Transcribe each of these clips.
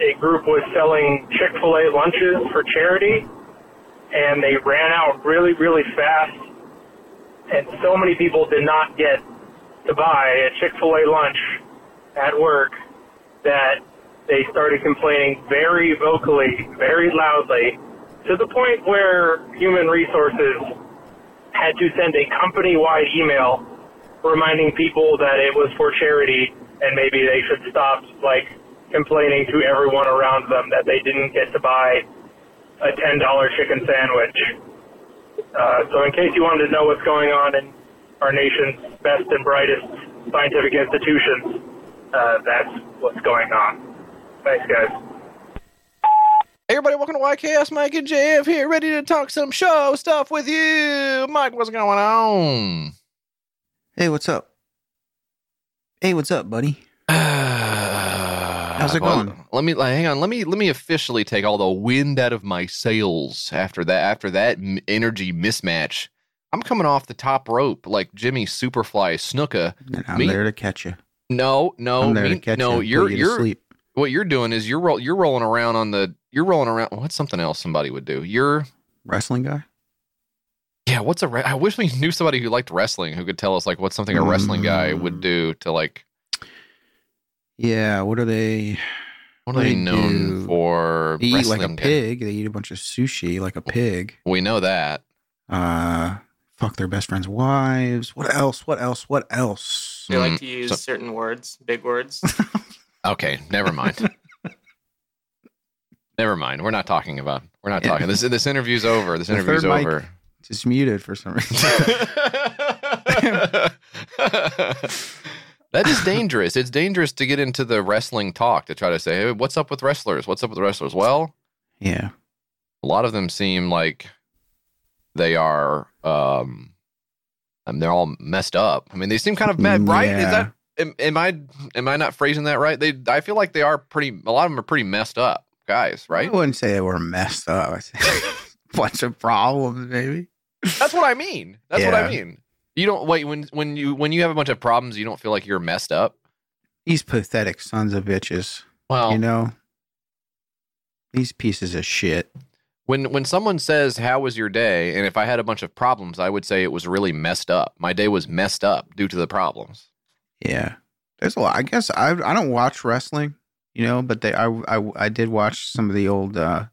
a group was selling Chick fil A lunches for charity, and they ran out really, really fast. And so many people did not get to buy a Chick fil A lunch at work that they started complaining very vocally, very loudly, to the point where human resources had to send a company wide email reminding people that it was for charity and maybe they should stop like complaining to everyone around them that they didn't get to buy a ten dollar chicken sandwich. Uh, so in case you wanted to know what's going on in our nation's best and brightest scientific institutions, uh, that's what's going on. Thanks, guys. Hey everybody, welcome to YKS. Mike and JF here, ready to talk some show stuff with you. Mike, what's going on? Hey, what's up? Hey, what's up, buddy? How's it going? Let me like, hang on. Let me let me officially take all the wind out of my sails after that. After that m- energy mismatch, I'm coming off the top rope like Jimmy Superfly Snuka. And I'm Me- there to catch you. No, no, me- no. you. You're you sleep. what you're doing is you're roll, you're rolling around on the you're rolling around. What's something else somebody would do? You're wrestling guy. yeah. What's a re- I wish we knew somebody who liked wrestling who could tell us like what's something a wrestling guy would Mm. do to like Yeah, what are they? what are they They known do- for? They eat like a wrestling guy? pig. They eat a bunch of sushi like a pig. We know that. Uh, fuck their best friends' wives. What else? What else? What else? They Mm, like to use so- certain words, big words. Okay, never mind. never mind. We're not talking about. We're not talking. This this interview's over. This The interview's third mic- over. Just muted for some reason. that is dangerous. It's dangerous to get into the wrestling talk to try to say, "Hey, what's up with wrestlers? What's up with wrestlers?" Well, yeah. a lot of them seem like they are. um I mean, they're all messed up. I mean, they seem kind of mad, right? Is that am, am I am I not phrasing that right? They I feel like they are pretty. A lot of them are pretty messed up guys, right? I wouldn't say they were messed up. Bunch of problems, maybe. That's what I mean. That's what I mean. You don't wait when when you when you have a bunch of problems, you don't feel like you're messed up. These pathetic sons of bitches. Well, You know, these pieces of shit. when when someone says how was your day, and if I had a bunch of problems, I would say it was really messed up. My day was messed up due to the problems. Yeah, there's a lot. I guess I I don't watch wrestling, you know, but they I I, I did watch some of the old uh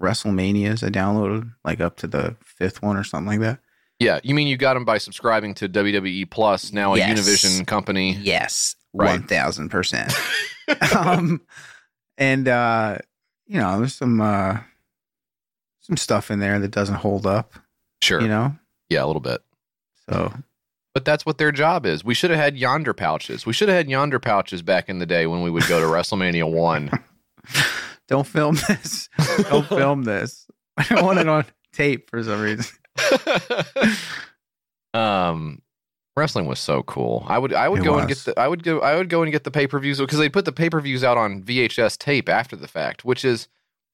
WrestleManias. I downloaded like up to the fifth one or something like that. Yeah, you mean you got them by subscribing to WWE Plus, now a Yes. Univision company? Yes, Right. one thousand percent. Um, and uh, you know, there's some uh some stuff in there that doesn't hold up. Sure. You know, Yeah, a little bit. so But that's what their job is. We should have had yonder pouches. We should have had yonder pouches back in the day when we would go to WrestleMania one. don't film this. Don't film this. I don't want it on tape for some reason. um wrestling was so cool. I would i would It go and get the i would go i would go and get the pay-per-views because they put the pay-per-views out on vhs tape after the fact which is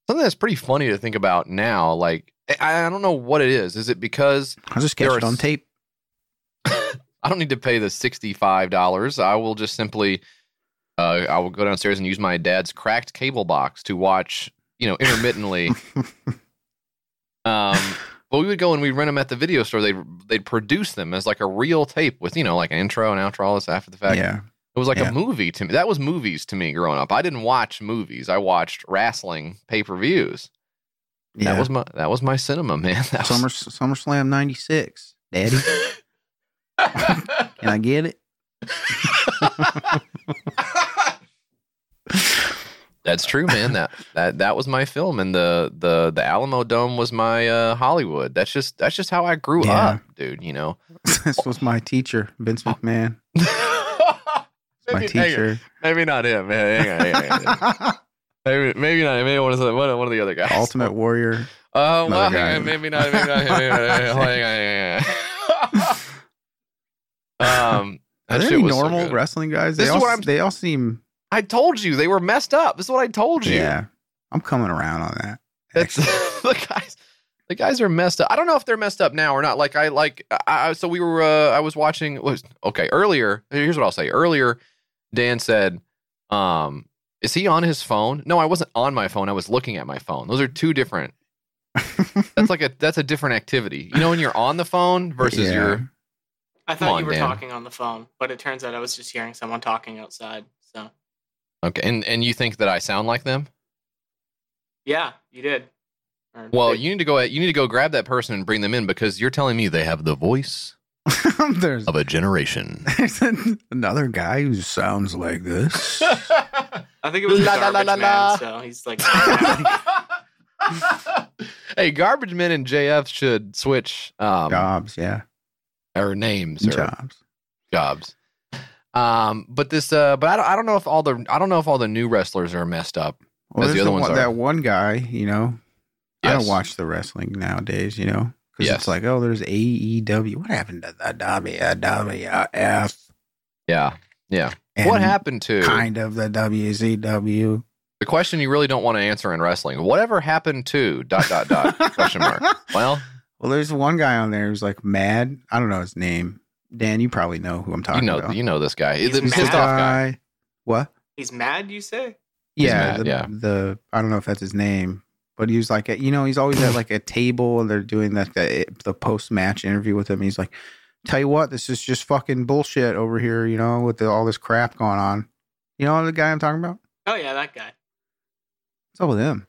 something that's pretty funny to think about now like i, I don't know what it is. Is it because I'll just catch it on tape. i don't need to pay the $65 i will just simply uh, i will go downstairs and use my dad's cracked cable box to watch you know intermittently. Um, but we would go and we'd rent them at the video store. They'd they'd produce them as like a real tape with you know like an intro and outro, all this after the fact. yeah. It was like Yeah. a movie to me. That was movies to me growing up. I didn't watch movies. I watched wrestling pay per views. Yeah. That was my that was my cinema, man. That Summer was, SummerSlam '96. Daddy, can I get it? That's true, man. That that that was my film, and the the the Alamo Dome was my uh, Hollywood. That's just that's just how I grew Yeah. up, dude. You know. this was my teacher, Vince McMahon. My maybe, on. teacher. maybe not him. man. Hang on, hang on, hang on. Maybe, maybe not. Maybe one of the one of, the other guys. Ultimate Warrior. Oh, well, guy. maybe not. Maybe not. him, Maybe not. Hang on, hang on. um, Are there any was so normal wrestling guys? This They is all, what I'm- they all seem. I told you they were messed up. This is what I told you. Yeah, I'm coming around on that. That's the guys. The guys are messed up. I don't know if they're messed up now or not. Like I like. I, I- so we were. Uh, I was watching. Was okay earlier. Here's what I'll say. Earlier, Dan said, "Um, is he on his phone? No, I wasn't on my phone. I was looking at my phone. Those are two different. That's like a that's a different activity. You know, when you're on the phone versus Yeah. your I thought on, you were Dan. talking on the phone, but it turns out I was just hearing someone talking outside. So okay, and and you think that I sound like them? yeah, you did. Or Well, they- you need to go. You need to go grab that person and bring them in because you're telling me they have the voice there's, of a generation. there's another guy who sounds like this. I think it was La, the la, la, garbage la, man. la. So he's like, hey, Garbage Men and JF should switch um, Jobs, yeah, or names or jobs. jobs. Um, but this, uh, but I don't, I don't know if all the, I don't know if all the new wrestlers are messed up. Well, As the other the ones one, are. that one guy, you know. I don't watch the wrestling nowadays, you know, because Yes. it's like, oh, there's AEW. What happened to the WWF? Yeah, yeah. And what happened to Kind of the WCW. the question you really don't want to answer in wrestling? Whatever happened to dot dot dot question mark? Well, Well, there's one guy on there who's like mad. I don't know his name. Dan, you probably know who I'm talking about. you know, about. you know this guy. He's The mad. pissed off guy. What? he's mad. You say? He's yeah, mad, the, yeah. the I don't know if that's his name, but he was like, a, you know, he's always at like a table and they're doing that the, the post match interview with him. He's like, "Tell you what, this is just fucking bullshit over here, you know, with the, all this crap going on." You know the guy I'm talking about? Oh yeah, that guy. What's up with him?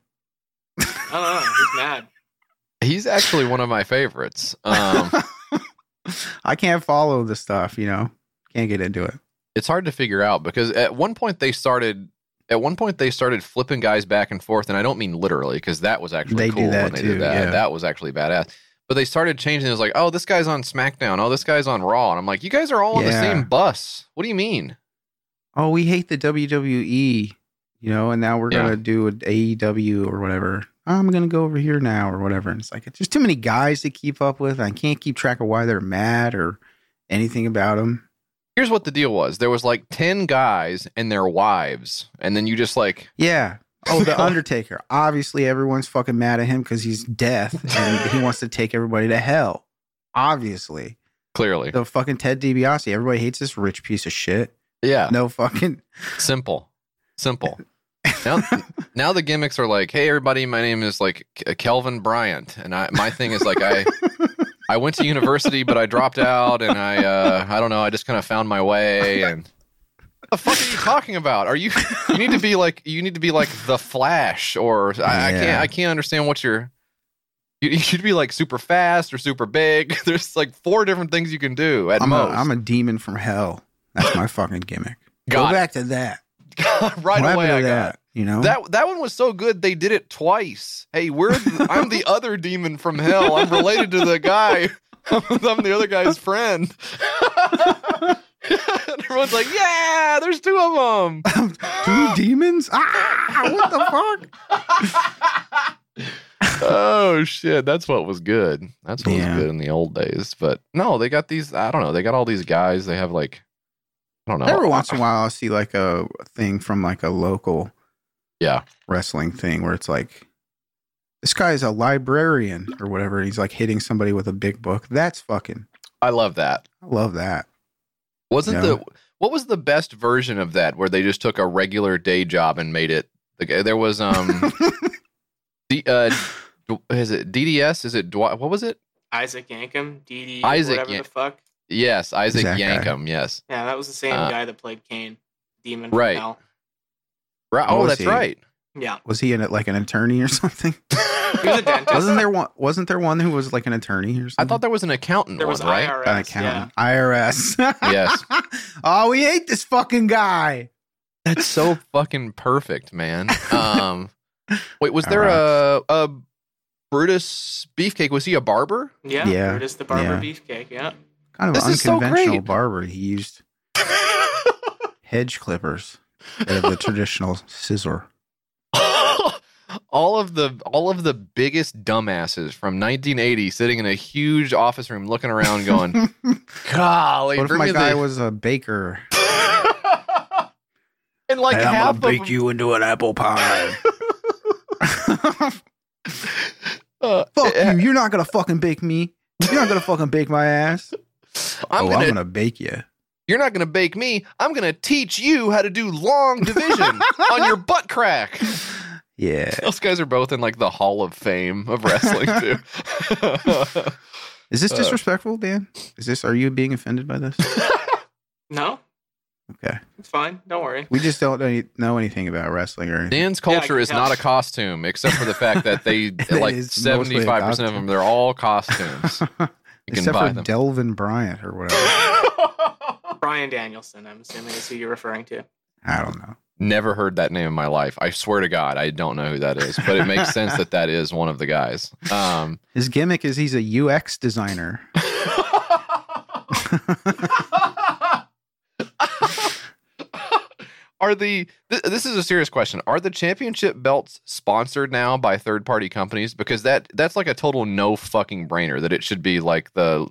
I don't know. He's mad. He's actually one of my favorites. Um, I can't follow the stuff, you know. Can't get into it. it's hard to figure out because at one point they started at one point they started flipping guys back and forth and i don't mean literally because that was actually They cool when they too, did that. yeah. that was actually badass. But they started changing it was like oh this guy's on smackdown. Oh this guy's on raw. And i'm like you guys are all on the same bus. What do you mean? Oh, we hate the WWE, you know, and now we're Yeah. gonna do an AEW or whatever. I'm gonna go over here now or whatever. And it's like it's just too many guys to keep up with. I can't keep track of why they're mad or anything about them. here's what the deal was there was like 10 guys and their wives and then you just like Yeah. Oh, the Undertaker. Obviously, everyone's fucking mad at him because he's death and he wants to take everybody to hell. Obviously, clearly the fucking Ted DiBiase. Everybody hates this rich piece of shit. yeah No fucking. simple simple now, now the gimmicks are like, hey everybody, my name is like Kelvin Bryant, and I my thing is like I I went to university, but I dropped out, and I uh, I don't know, I just kind of found my way. And what the fuck are you talking about? Are you you need to be like you need to be like the Flash, or I, I can't I can't understand what you're. You, you should be like super fast or super big. There's like four different things you can do at I'm a, most. I'm a demon from hell. That's my fucking gimmick. Got Go it. back to that. right What away, I got that. it. You know That that one was so good they did it twice. Hey, we're I'm the other demon from hell. I'm related to the guy. I'm the other guy's friend. Everyone's like, yeah, there's two of them. Two demons? Ah, what the fuck? oh shit, that's what was good. That's what Yeah. was good in the old days. But no, they got these. I don't know. They got all these guys. They have like, I don't know. Every once in a while, I'll see like a thing from like a local Yeah. wrestling thing where it's like, this guy is a librarian or whatever. And he's like hitting somebody with a big book. That's fucking, I love that. I love that. Wasn't Yeah. the what was the best version of that where they just took a regular day job and made it? the- There was um, D, uh, is it DDS? Is it Dwight? What was it? Isaac Yankem, DD, Isaac whatever Yan- the fuck. Yes, Isaac That guy. Yankem. Yes, Yeah, that was the same Uh, guy that played Kane, Demon right. Hell. right. Oh, Oh, that's see. right. Yeah, Was he in it like an attorney or something? he was a dentist. wasn't there one? Wasn't there one who was like an attorney or something? I thought there was an accountant there one, was right? IRS. an yeah. accountant. IRS. Yes. oh, we hate this fucking guy. That's so fucking perfect, man. Um, wait, was All there a a Brutus Beefcake? Was he a barber? Yeah, Yeah, Brutus the Barber yeah. Beefcake. Yeah, Kind of This is so unconventional barber. He used hedge clippers instead of the traditional scissor. all of the all of the biggest dumbasses from 1980 sitting in a huge office room looking around going golly what if my guy the-" was a baker? and like half of them, you into an apple pie. Uh, Fuck eh, you. You're not gonna fucking bake me. You're not gonna fucking bake my ass. I'm oh, gonna, I'm gonna bake you. You're not gonna bake me. I'm gonna teach you how to do long division on your butt crack. Yeah. Those guys are both in like the Hall of Fame of wrestling too. Is this Uh, disrespectful, Dan? Is this? Are you being offended by this? No, Okay. it's fine. Don't worry. We just don't know- know anything about wrestling or anything. Dan's culture can is tell. not a costume, except for the fact that they like is mostly a seventy five percent of them. They're all costumes. You can Except buy for them. Delvin Bryant or whatever. Brian Danielson, I'm assuming is who you're referring to. I don't know. Never heard that name in my life. I swear to God, I don't know who that is, but it makes sense that that is one of the guys. Um, His gimmick is he's a UX designer. are the th- this is a serious question are the championship belts sponsored now by third party companies because that that's like a total no fucking brainer that it should be like the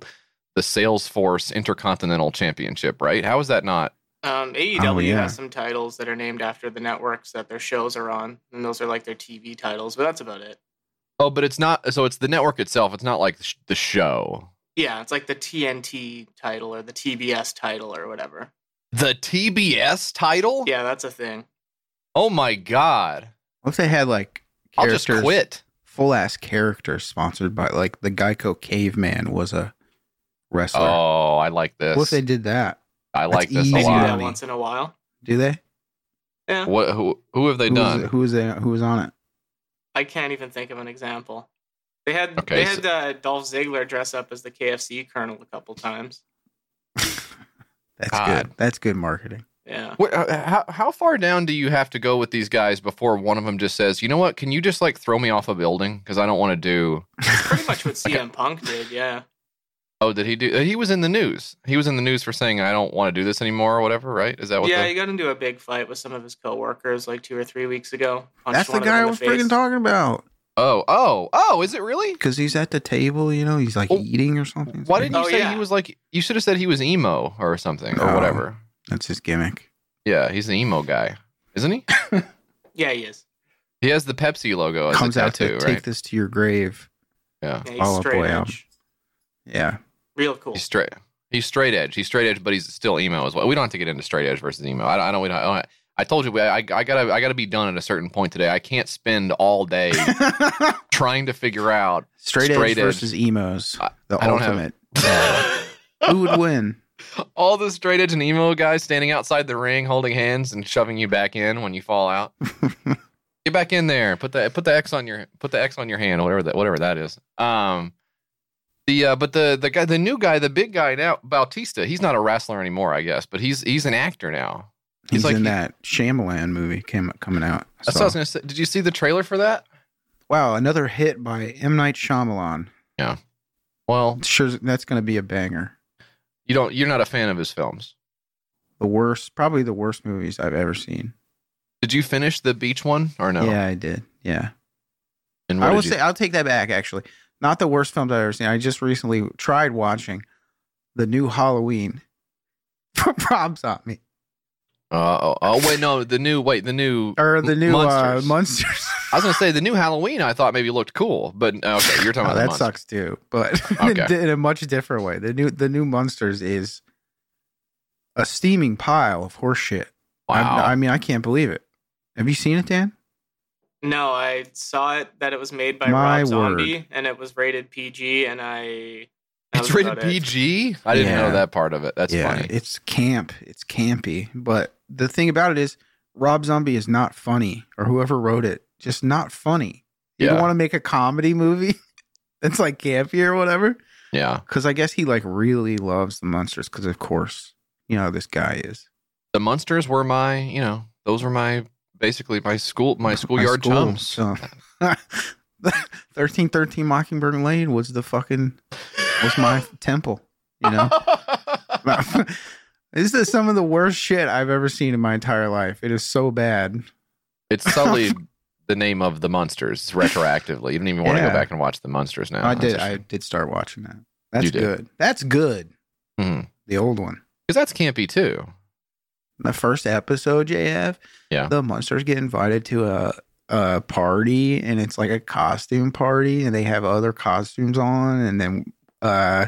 the salesforce intercontinental championship right how is that not Um, AEW Oh, yeah. has some titles that are named after the networks that their shows are on, and those are like their TV titles. But that's about it. oh but it's not so it's the network itself it's not like the sh- the show Yeah, it's like the TNT title or the TBS title or whatever. The tbs title Yeah, that's a thing. oh my god What if they had like i'll just quit full ass characters sponsored by like the Geico caveman was a wrestler. oh i like this what if they did that? i like That's this easy a They do lot that once in a while. Do they? Yeah, what who, who have they who done Was, who was they, who was on it? I can't even think of an example. They had Okay, they so- had uh, Dolph Ziggler dress up as the KFC Colonel a couple times. That's God. good. That's good marketing. Yeah, Wait, uh, how how far down do you have to go with these guys before one of them just says, "You know what? Can you just like throw me off a building because I don't want to do." That's pretty much what CM Punk did. Yeah, Oh, did he do? He was in the news. He was in the news for saying, "I don't want to do this anymore" or whatever. Right? Is that what? yeah, the, he got into a big fight with some of his coworkers like two or three weeks ago. That's the one of guy I was face. freaking talking about. Oh, oh, oh! Is it really? Because he's at the table, you know, he's like Oh, eating or something. Why didn't you Oh, say yeah. he was like? You should have said he was emo or something or No. whatever. That's his gimmick. Yeah, he's an emo guy, isn't he? Yeah, he is. He has the Pepsi logo as Comes a out to tattoo, take this to your grave. Yeah, Yeah, he's straight edge. album. Yeah. Real cool. he's straight. He's straight edge. He's straight edge, but he's still emo as well. We don't have to get into straight edge versus emo. I don't. I don't. We don't I, I told you I, I gotta I gotta be done at a certain point today. I can't spend all day trying to figure out Straight, Straight edge edge. versus emos. I- the I don't have- ultimate. Who would win? all the straight edge and emo guys standing outside the ring, holding hands and shoving you back in when you fall out. Get back in there. Put the put the X on your put the X on your hand, whatever that whatever that is. Um, the uh, but the the guy, the new guy, the big guy now, Bautista. He's not a wrestler anymore, I guess, but he's he's an actor now. He's He's like- in he- that Shyamalan movie came coming out. That's So- what I was gonna say. Did you see the trailer for that? wow, another hit by M Night Shyamalan. Yeah. Well, Sure, that's going to be a banger. you don't. You're not a fan of his films. The worst, probably the worst movies I've ever seen. Did you finish the beach one or no? Yeah, I did. Yeah, And I will you- say I'll take that back. Actually, not the worst films I've ever seen. I just recently tried watching the new Halloween from Rob Zombie Uh, oh, oh wait, no, the new wait, the new or the new Munsters. uh, Munsters. I was gonna say the new Halloween. I thought maybe looked cool, but okay, you're talking Oh, about the that Munsters. sucks too, but Okay. in a much different way. The new the new Munsters is a steaming pile of horseshit. Wow. I, I mean, I can't believe it. Have you seen it, Dan? No, I saw it that it was made by My Rob Zombie and it was rated PG, and I. it's rated about it. PG. I didn't Yeah. know that part of it. That's yeah, funny. it's camp. It's campy. But the thing about it is, Rob Zombie is not funny, or whoever wrote it, just not funny. You Yeah. don't want to make a comedy movie that's like campy or whatever. Yeah, Because I guess he like really loves the Munsters. Because of course, you know this guy is. the Munsters were my, you know, those were my basically my school my My schoolyard school, chums. So. Thirteen thirteen Mockingbird Lane was the fucking was my temple. You know, this is some of the worst shit I've ever seen in my entire life. It is so bad. it's sullied the name of the Munsters retroactively. You don't even want to Yeah. go back and watch the Munsters now. I did. I did start watching that. That's You did. good. That's good. Mhm. The old one. Because that's campy too. The first episode, JF. Yeah. The Munsters get invited to a a party and it's like a costume party and they have other costumes on and then uh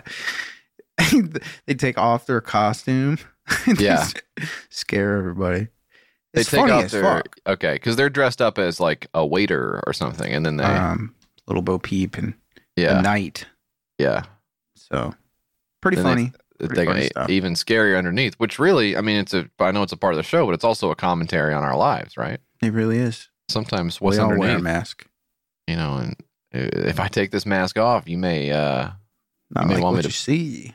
they take off their costume Yeah. scare everybody. They It's take off their fuck. okay because they're dressed up as like a waiter or something, and then they Um, little Bo Peep and yeah Knight. yeah So pretty Then funny. they Pretty got funny stuff. even scarier underneath. Which really, I mean, it's a I know it's a part of the show, but it's also a commentary on our lives, right? It really is. Sometimes what's we all wear a underneath, mask. you know, and uh, if I take this mask off, you may uh Not may like want me to- you see.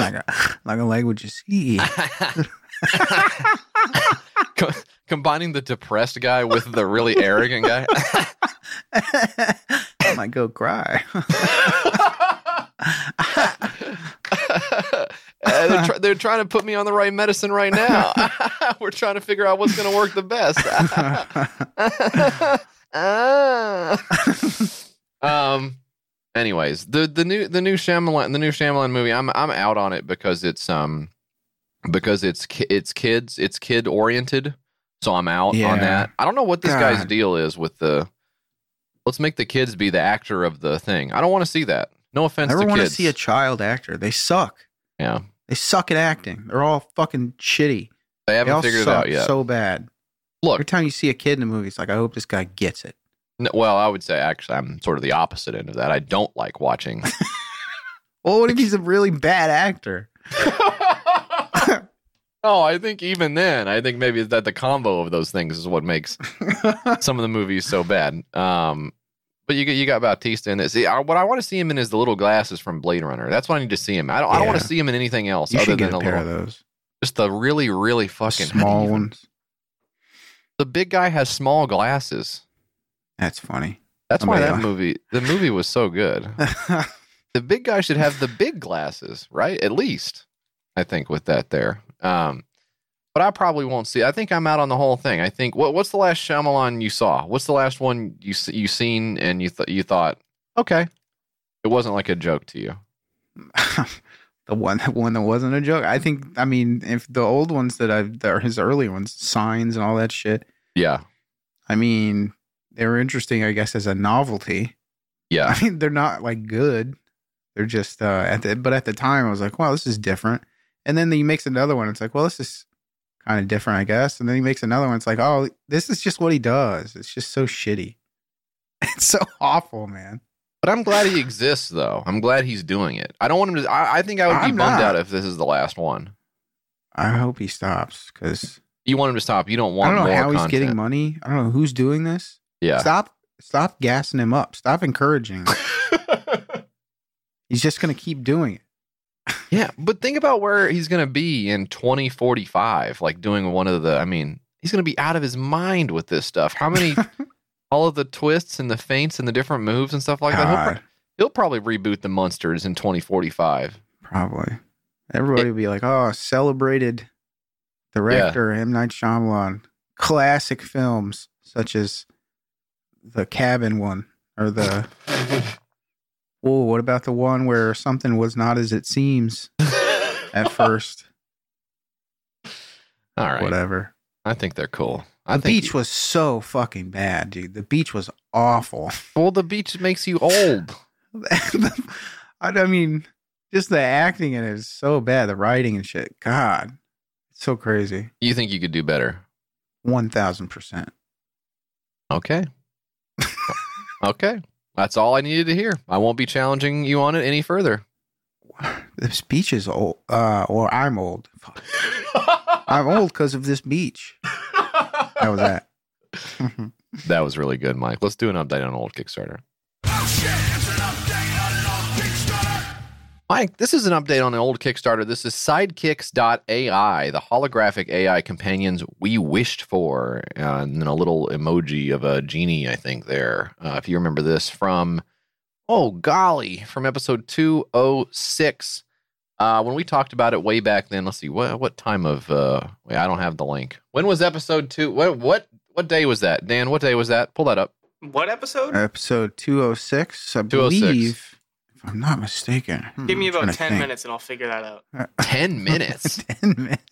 Like, a, like a like what you see. Co- combining the depressed guy with the really arrogant guy. I might go cry. Uh, they're, try- they're trying to put me on the right medicine right now. We're trying to figure out what's going to work the best. Ah. um. Anyways, the the new the new Shyamalan the new Shyamalan movie. I'm I'm out on it because it's um because it's ki- it's kids it's kid oriented. So I'm out Yeah. on that. I don't know what this guy's deal is with the. Let's make the kids be the actor of the thing. I don't want to see that. No offense I Never want to see a child actor. They suck. yeah, They suck at acting. They're all fucking shitty. they They haven't all figured it out yet. so bad. Look, Every time you see a kid in a movie, it's like, I hope this guy gets it. N- well, I would say actually I'm sort of the opposite end of that. I don't like watching. Well, what if he's a really bad actor? oh, I think even then, I think maybe that the combo of those things is what makes some of the movies so bad. Um, but you got you got Bautista in this. See, I, what I want to see him in is the little glasses from Blade Runner. That's what I need to see him. I don't. I don't want to see him in anything else you other than a the pair little, of those. just the really really fucking Small even- ones. The big guy has small glasses. That's funny. That's why that movie. The movie was so good. the big guy should have the big glasses, right? At least, I think with that there. Um, but I probably won't see. I think I'm out on the whole thing. I think what what's the last Shyamalan you saw? What's the last one you you seen and you th- you thought okay, it wasn't like a joke to you. the one that one that wasn't a joke. I think. I mean, if the old ones that I've, that are his early ones, signs and all that shit. Yeah, I mean, they were interesting, I guess, as a novelty. yeah, I mean, they're not like good. They're just uh at the but at the time I was like, wow, this is different. And then he makes another one. It's like, well, this is kind of different, I guess. And then he makes another one. It's like, oh, this is just what he does. It's just so shitty. It's so awful, man. but I'm glad he exists though. I'm glad he's doing it. I don't want him to. I, I think I would be I'm bummed not. out if this is the last one. I hope he stops because You want him to stop. You don't want. I don't know how he's getting money. I don't know who's doing this. Yeah. Stop, stop gassing him up. Stop encouraging. him. he's just gonna keep doing it. Yeah, but think about where he's going to be in 2045, like doing one of the, I mean, he's going to be out of his mind with this stuff. How many, all of the twists and the feints and the different moves and stuff like that. He'll, pro- he'll probably reboot the Munsters in 2045. Probably. Everybody would be like, "Oh, celebrated director M Night Shyamalan, classic films such as the Cabin one or the oh, what about the one where something was not as it seems at first? All right. Whatever. I think they're cool. I The beach was so fucking bad, dude. The beach was awful. well, the beach makes you old. I mean, just the acting in it is so bad. The writing and shit. God, it's so crazy. You think you could do better? One thousand percent. Okay. Okay. That's all I needed to hear. I won't be challenging you on it any further. This beach is old. Uh, or I'm old. I'm old because of this beach. How was that? That was really good, Mike. Let's do an update on old Kickstarter. Mike, this is an update on an old Kickstarter. This is sidekicks.ai, the holographic AI companions we wished for. Uh, and then a little emoji of a genie, I think, there. Uh, if you remember this from, oh, golly, from episode 206. Uh, when we talked about it way back then, let's see, what what time of, uh, wait, I don't have the link. When was episode two? What, what, what day was that? Dan, what day was that? Pull that up. What episode? Episode two oh six, I 206. believe. If I'm not mistaken. Hmm, Give me about 10 think. minutes and I'll figure that out. 10 minutes. Ten minutes.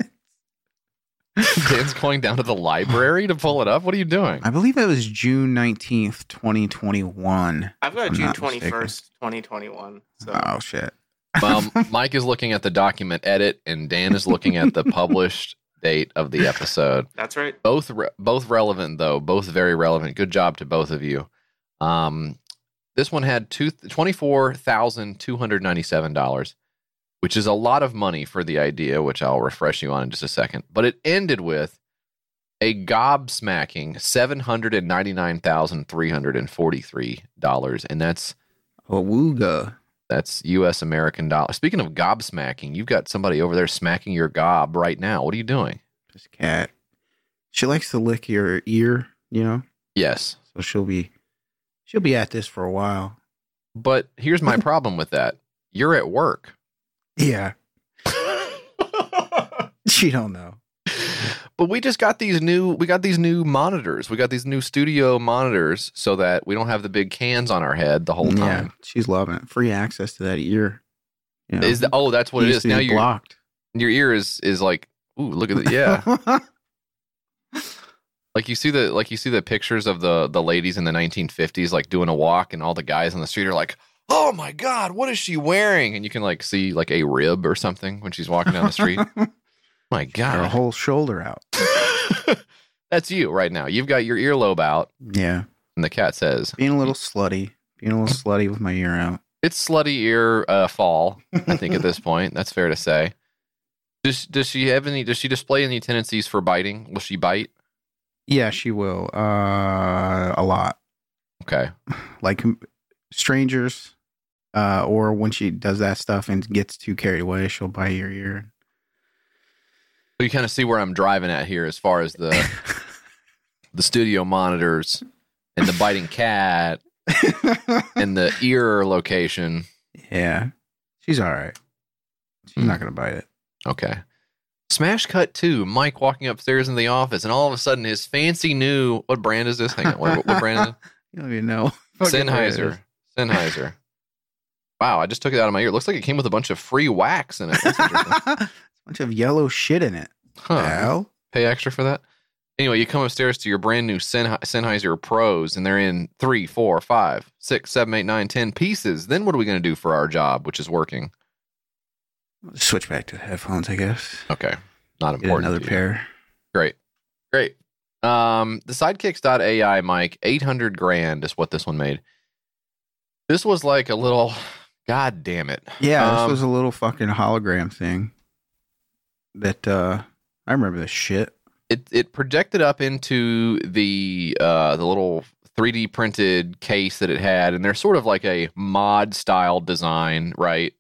Dan's going down to the library to pull it up. What are you doing? I believe it was June 19th, 2021. I've got June 21st, mistaken. twenty twenty one. So Oh, shit. Well, Mike is looking at the document edit, and Dan is looking at the published date of the episode. that's right. Both re- both relevant though, both very relevant. Good job to both of you. Um, this one had two twenty four thousand two hundred ninety seven dollars, which is a lot of money for the idea, which I'll refresh you on in just a second. But it ended with a gobsmacking seven hundred and ninety nine thousand three hundred and forty three dollars, and that's a Awooga. that's U.S. American dollar. Speaking of gobsmacking, you've got somebody over there smacking your gob right now. What are you doing? This cat. She likes to lick your ear, you know? Yes, So she'll be she'll be at this for a while. but here's my problem with that. You're at work. Yeah. She don't know. But we just got these new we got these new monitors. We got these new studio monitors so that we don't have the big cans on our head the whole time. Yeah. She's loving it. Free access to that ear. You know? Is the, oh that's what it is. Used is. to be Now blocked. your ear is is like ooh look at it. Yeah. like you see the like you see the pictures of the the ladies in the 1950s like doing a walk and all the guys on the street are like oh my god what is she wearing? And you can like see like a rib or something when she's walking down the street. My Her god whole shoulder out. that's you right now. You've got your earlobe out. Yeah. and the cat says Being a little slutty. Being a little slutty with my ear out. it's slutty ear uh, fall i think at this point. That's fair to say. Does, does she have any does she display any tendencies for biting? Will she bite Yeah, she will. Uh a lot. okay Like strangers. Uh, or when she does that stuff and gets too carried away, she'll bite your ear. So you kind of see where I'm driving at here as far as the the studio monitors and the biting cat and the ear location. yeah, she's all right. She's Hmm. not gonna bite it. Okay. Smash cut two. Mike walking upstairs in the office, and all of a sudden his fancy new what brand is this? Hang on, what, what brand is You don't even know. it? It Sennheiser. Sennheiser. Wow, I just took it out of my ear. It looks like it came with a bunch of free wax in it. a bunch of yellow shit in it. Huh. Pay extra for that. Anyway, you come upstairs to your brand new Sennhe- Sennheiser Pros, and they're in three, four, five, six, seven, eight, nine, ten pieces. Then what are we going to do for our job, which is working? Switch back to headphones, I guess. Okay, not Get important. another to pair. Great, great. Um, the Sidekicks.ai mic, eight hundred grand is what this one made. This was like a little. God damn it! Yeah, Um, this was a little fucking hologram thing. That uh I remember this shit. it it projected up into the uh the little 3D printed case that it had, and they're sort of like a mod style design, right?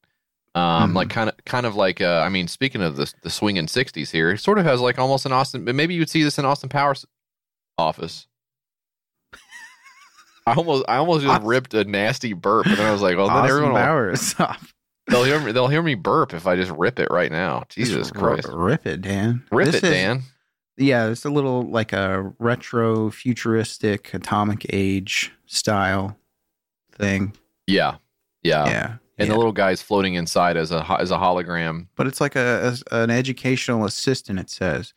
Um, Mhm. like kind of kind of like uh, I mean, speaking of the the swinging '60s here, it sort of has like almost an Austin. but Maybe you would see this in Austin Powers office. I almost I almost just ripped a nasty burp, and then I was like, "Well, then Austin everyone will, Powers. they'll hear me they'll hear me burp if I just rip it right now." Jesus Just Christ, Rip it, Dan. rip This it, is- Dan. Yeah, it's a little like a retro futuristic atomic age style thing. Yeah, yeah. yeah. And yeah. the little guy's floating inside as a as a hologram. but it's like a, as an educational assistant. It says,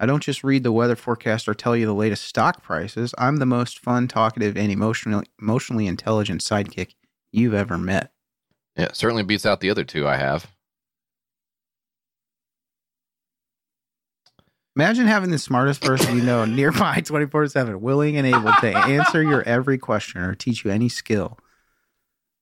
"I don't just read the weather forecast or tell you the latest stock prices. I'm the most fun, talkative, and emotionally emotionally intelligent sidekick you've ever met." Yeah, it certainly beats out the other two I have. Imagine having the smartest person you know nearby 24 7, willing and able to answer your every question or teach you any skill.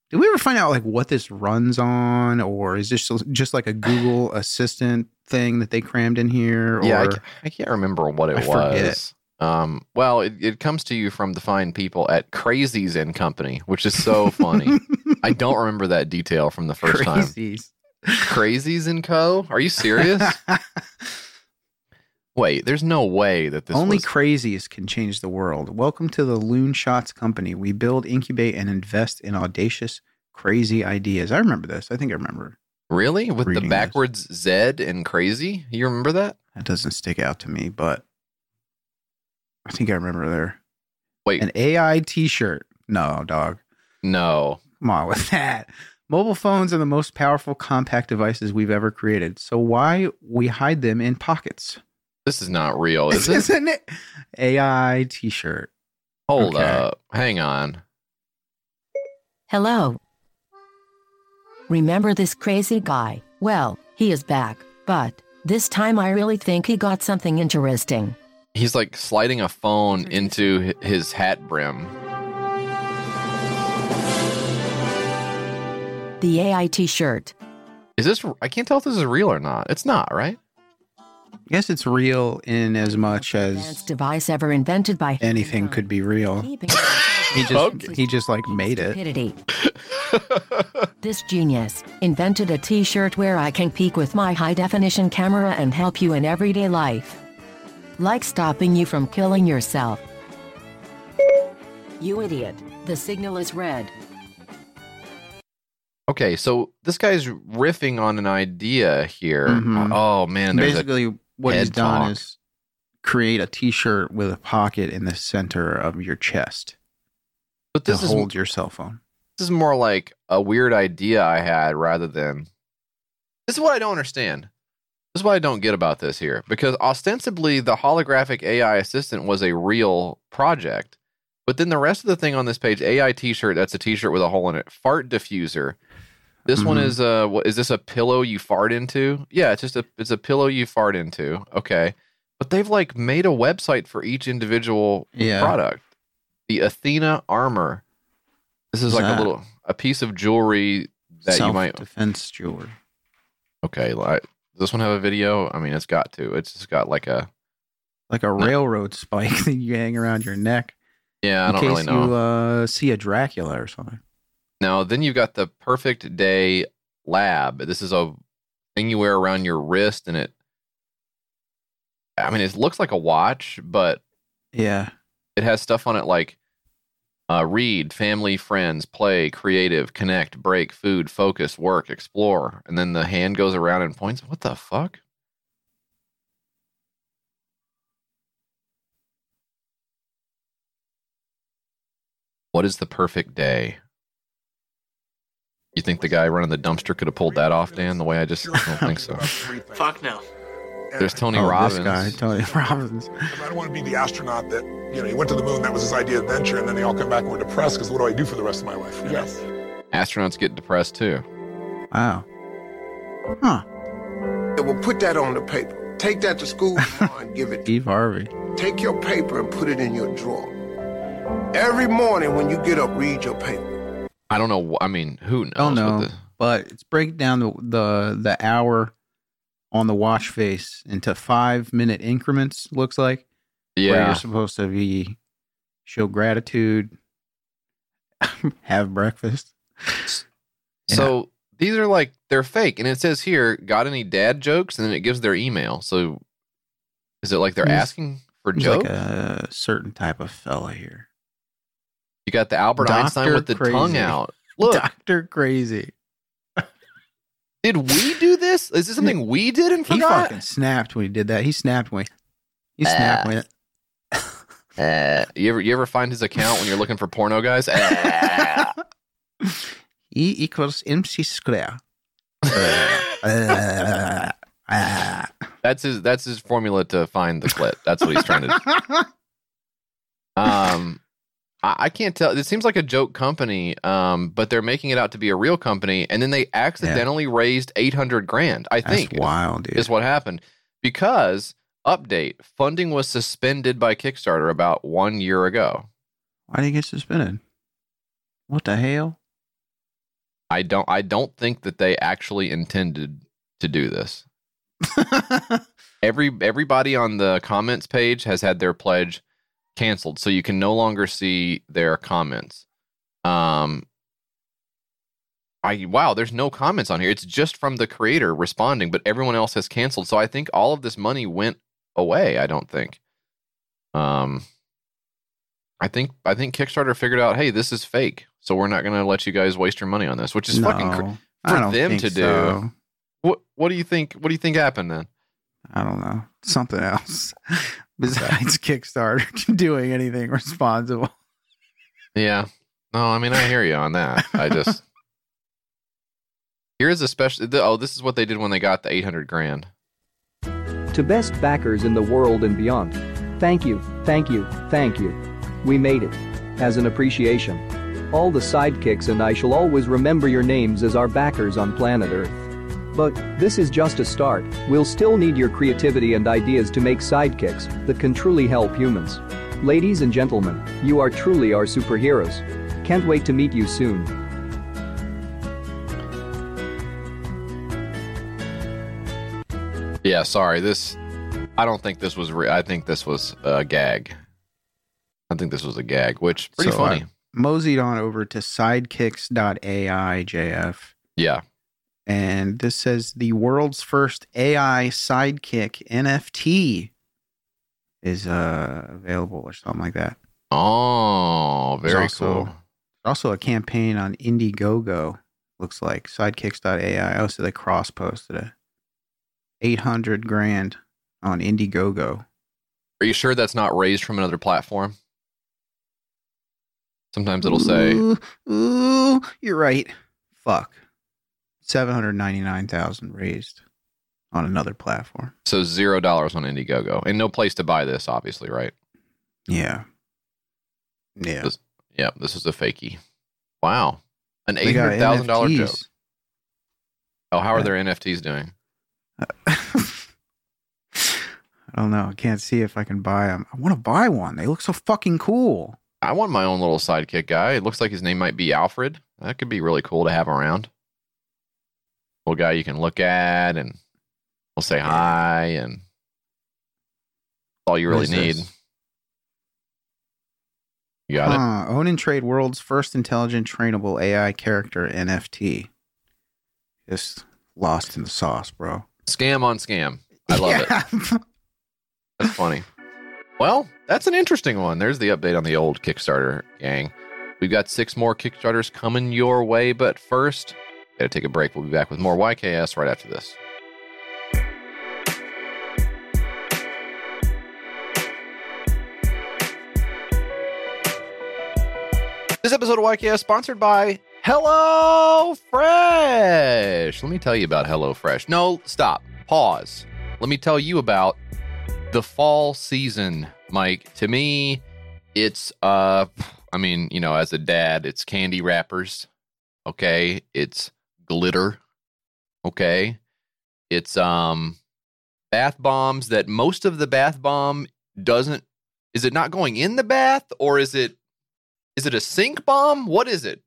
Did we ever find out like what this runs on, or is this just like a Google Assistant thing that they crammed in here? Or yeah, I, ca- I can't remember what it I was. Um, well, it, it comes to you from the fine people at Crazies and Company, which is so funny. I don't remember that detail from the first time. Crazies. Crazies and Co. Are you serious? Wait, there's no way that this Only was. crazies can change the world. Welcome to the Loon Shots Company. We build, incubate, and invest in audacious, crazy ideas. I remember this. I think I remember. really with the reading this. backwards Z and crazy. You remember that? That doesn't stick out to me, but I think I remember there. Wait, An AI T-shirt. No, dog. no. Come on with that. Mobile phones are the most powerful compact devices we've ever created. So why we hide them in pockets? This is not real, is This it? isn't it? AI T-shirt. Hold Okay. up. Hang on. Hello. Remember this crazy guy? Well, he is back, but this time I really think he got something interesting. He's like sliding a phone into his hat brim. The AI t shirt. Is this? I can't tell if this is real or not. It's not, right? I guess it's real in as much Advanced as device ever invented by anything could be real. He just Okay. he just like made it. This genius invented a t shirt where I can peek with my high definition camera and help you in everyday life. Like stopping you from killing yourself. You idiot. The signal is red. Okay, so this guy's riffing on an idea here. Mhm. Oh man, there's a, Basically, what he's done talk. is create a T-shirt with a pocket in the center of your chest but to is hold your cell phone. this is more like a weird idea I had rather than this is what I don't understand. This is what I don't get about this here because ostensibly the holographic AI assistant was a real project, but then the rest of the thing on this page, AI T-shirt, that's a T-shirt with a hole in it. Fart diffuser. This one Mhm. is uh, what is this a pillow you fart into? Yeah, it's just a it's a pillow you fart into. Okay, but they've like made a website for each individual Yeah. product. The Athena armor. This is like a little a piece of jewelry that you might. defense jewelry. Okay, like, does this one have a video? I mean, it's got to. It's just got like a. Like a railroad spike that you hang around your neck Yeah, I in don't case really know. you uh, see a Dracula or something. Now, then you've got the Perfect Day Lab. This is a thing you wear around your wrist, and it. I mean, it looks like a watch, but Yeah. it has stuff on it like uh, read, family, friends, play, creative, connect, break, food, focus, work, explore. And then the hand goes around and points. What the fuck? What is the perfect day? You think the guy running the dumpster could have pulled that off, Dan? The way I just I don't think so. Fuck no. There's Tony oh, Robbins. This guy, Tony Robbins. I don't want to be the astronaut that, you know, he went to the moon, that was his idea of adventure, and then they all come back and we're depressed because what do I do for the rest of my life? you know? Yes. Astronauts get depressed too. Wow. Huh. Yeah, well, put that on the paper. Take that to school and give it. Steve Harvey. Take your paper and put it in your drawer. Every morning when you get up, read your paper. I don't know. I mean, who knows? Don't what know, the- but it's break down the, the the hour on the watch face into five minute increments. Looks like where yeah. you're supposed to be show gratitude, have breakfast. So these are like they're fake, and it says here, "Got any dad jokes?" And then it gives their email. So is it like they're asking for jokes? like a certain type of fella here. You got the Albert Dr. Einstein with the tongue out. Look, Doctor Crazy. did we do this? Is this something we did and forgot? He fucking snapped when he did that. He snapped when he, he snapped when Uh, you ever you ever find his account when you're looking for porno guys? Uh, E equals MC square. Uh, uh, that's his that's his formula to find the clit. That's what he's trying to. Do. um, I, can't tell. It seems like a joke company, um, but they're making it out to be a real company, and then they accidentally raised eight hundred grand. I That's think wild, dude. is what happened because update funding was suspended by Kickstarter about one year ago. Why did he get suspended? What the hell? I don't. I don't think that they actually intended to do this. Every everybody on the comments page has had their pledge canceled, so you can no longer see their comments. Um, I wow, there's no comments on here. It's just from the creator responding, but everyone else has canceled. So I think all of this money went away. I don't think. Um, I think I think Kickstarter figured out, hey, this is fake, so we're not going to let you guys waste your money on this, which is fucking. Cr- for them to do. so. what What do you think? What do you think happened then? I don't know. Something else besides Kickstarter doing anything responsible. Yeah. No, I mean I hear you on that. I just here's a special. Oh, this is what they did when they got the eight hundred grand. To To best backers in the world and beyond. Thank you, thank you, thank you. We made it. As an appreciation. All the sidekicks and I shall always remember your names as our backers on planet Earth. But this is just a start. We'll still need your creativity and ideas to make sidekicks that can truly help humans. Ladies and gentlemen, you are truly our superheroes. Can't wait to meet you soon. Yeah, sorry. This, I don't think this was. Re- I think this was a gag. I think this was a gag, which pretty So, funny. uh, moseyed on over to sidekicks.ai JF. yeah, And this says the world's first AI sidekick NFT is uh, available or something like that. Oh, There's very also, cool. Also, a campaign on Indiegogo looks like sidekicks.ai. Oh, so they cross posted it. 800 grand on Indiegogo. Are you sure that's not raised from another platform? Sometimes it'll say, Ooh, ooh, you're right. Fuck. 799,000 raised on another platform. so zero dollars on Indiegogo, and no place to buy this, obviously, right? Yeah. Yeah. This- Yeah, this is a fakie. Wow, an eight hundred thousand dollar joke. Oh, how are their NFTs doing? I don't know. I can't see if I can buy them. I want to buy one. They look so fucking cool. I want my own little sidekick guy. It looks like his name might be Alfred. That could be really cool to have around. Little guy you can look at and we'll say hi and that's all you really need. this? You got it. Own and trade world's first intelligent trainable AI character NFT. Just lost in the sauce, bro. Scam on scam. I love it. it. That's funny. Well, that's an interesting one. There's the update on the old Kickstarter gang. We've got six more Kickstarters coming your way, but first, gotta take a break. We'll be back with more YKS right after this. This episode of YKS sponsored by Hello Fresh. Let me tell you about Hello Fresh. No, stop. Pause. Let me tell you about the fall season, Mike. To me, it's uh I mean, you know, as a dad, it's candy wrappers. Okay? It's glitter. Okay? It's um bath bombs that most of the bath bomb doesn't is it not going in the bath or is it is it a sink bomb? What is it?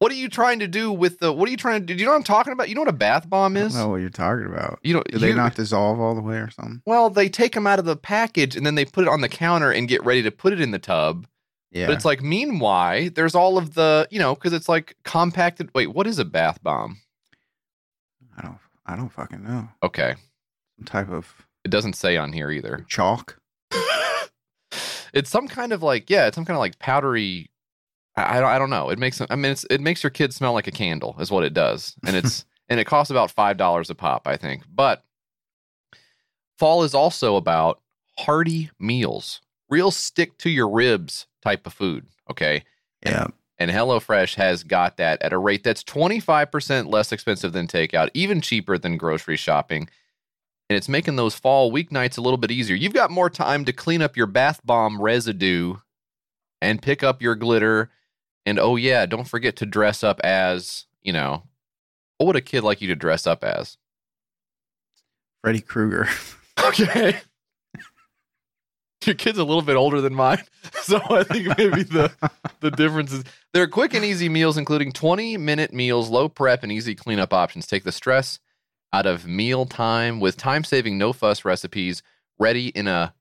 What are you trying to do with the what are you trying to do? Do you know what I'm talking about? You know what a bath bomb I is? don't know what you're talking about. You know, Do they you- not dissolve all the way or something? Well, they take them out of the package and then they put it on the counter and get ready to put it in the tub. Yeah. But it's like, meanwhile, there's all of the, you know, because it's like compacted. Wait, what is a bath bomb? I don't I don't fucking know. Okay. Some type of It doesn't say on here either. chalk. It's some kind of like, yeah, it's some kind of like powdery. I, I don't, I don't know. It makes, I mean, it's, it makes your kid smell like a candle, is what it does, and it's, and it costs about five dollars a pop, I think. But fall is also about hearty meals, real stick to your ribs type of food. Okay, Yeah. and HelloFresh has got that at a rate that's 25% less expensive than takeout, even cheaper than grocery shopping. And it's making those fall weeknights a little bit easier. You've got more time to clean up your bath bomb residue and pick up your glitter. And oh, yeah, don't forget to dress up as, you know, what would a kid like you to dress up as? Freddy Krueger. Okay. Your kid's a little bit older than mine. So I think maybe the the difference is they're quick and easy meals, including 20 minute meals, low prep, and easy cleanup options. Take the stress out of meal time with time saving, no fuss recipes ready in a.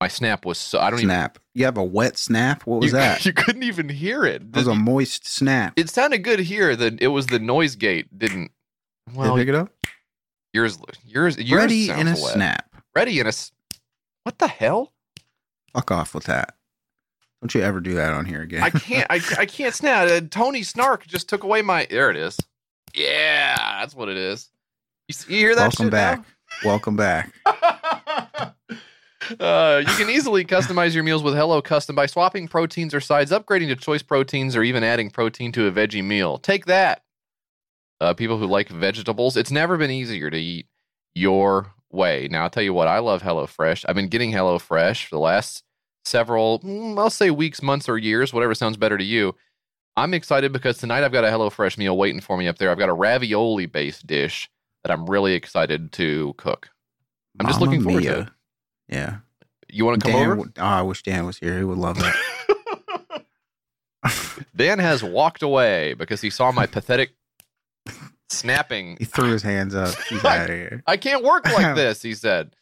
My snap was so I don't snap. You have a wet snap? What was you, that? You couldn't even hear it. That was a moist snap. it sounded good here. That it was the noise gate didn't. Did Well, it pick it up? yours, yours, yours Ready in a wet. snap. Ready in a. What the hell? Fuck off with that. Don't you ever do that on here again. I can't. I, I can't snap. Uh, Tony Stark just took away my. There it is. Yeah, that's what it is. You, you hear that? Welcome back. now? Welcome back. uh, you can easily customize your meals with Hello Custom by swapping proteins or sides, upgrading to choice proteins, or even adding protein to a veggie meal. Take that. Uh, people who like vegetables, it's never been easier to eat your way. Now, I'll tell you what, I love HelloFresh. I've been getting HelloFresh for the last several, mm, I'll say weeks, months, or years, whatever sounds better to you. I'm excited because tonight I've got a HelloFresh meal waiting for me up there. I've got a ravioli based dish that I'm really excited to cook. I'm just looking forward to it. Yeah. You want to come Dan, over? Oh, I wish Dan was here. He would love it. Dan has walked away because he saw my pathetic snapping he threw his hands up. He's out of here. I can't work like this, he said.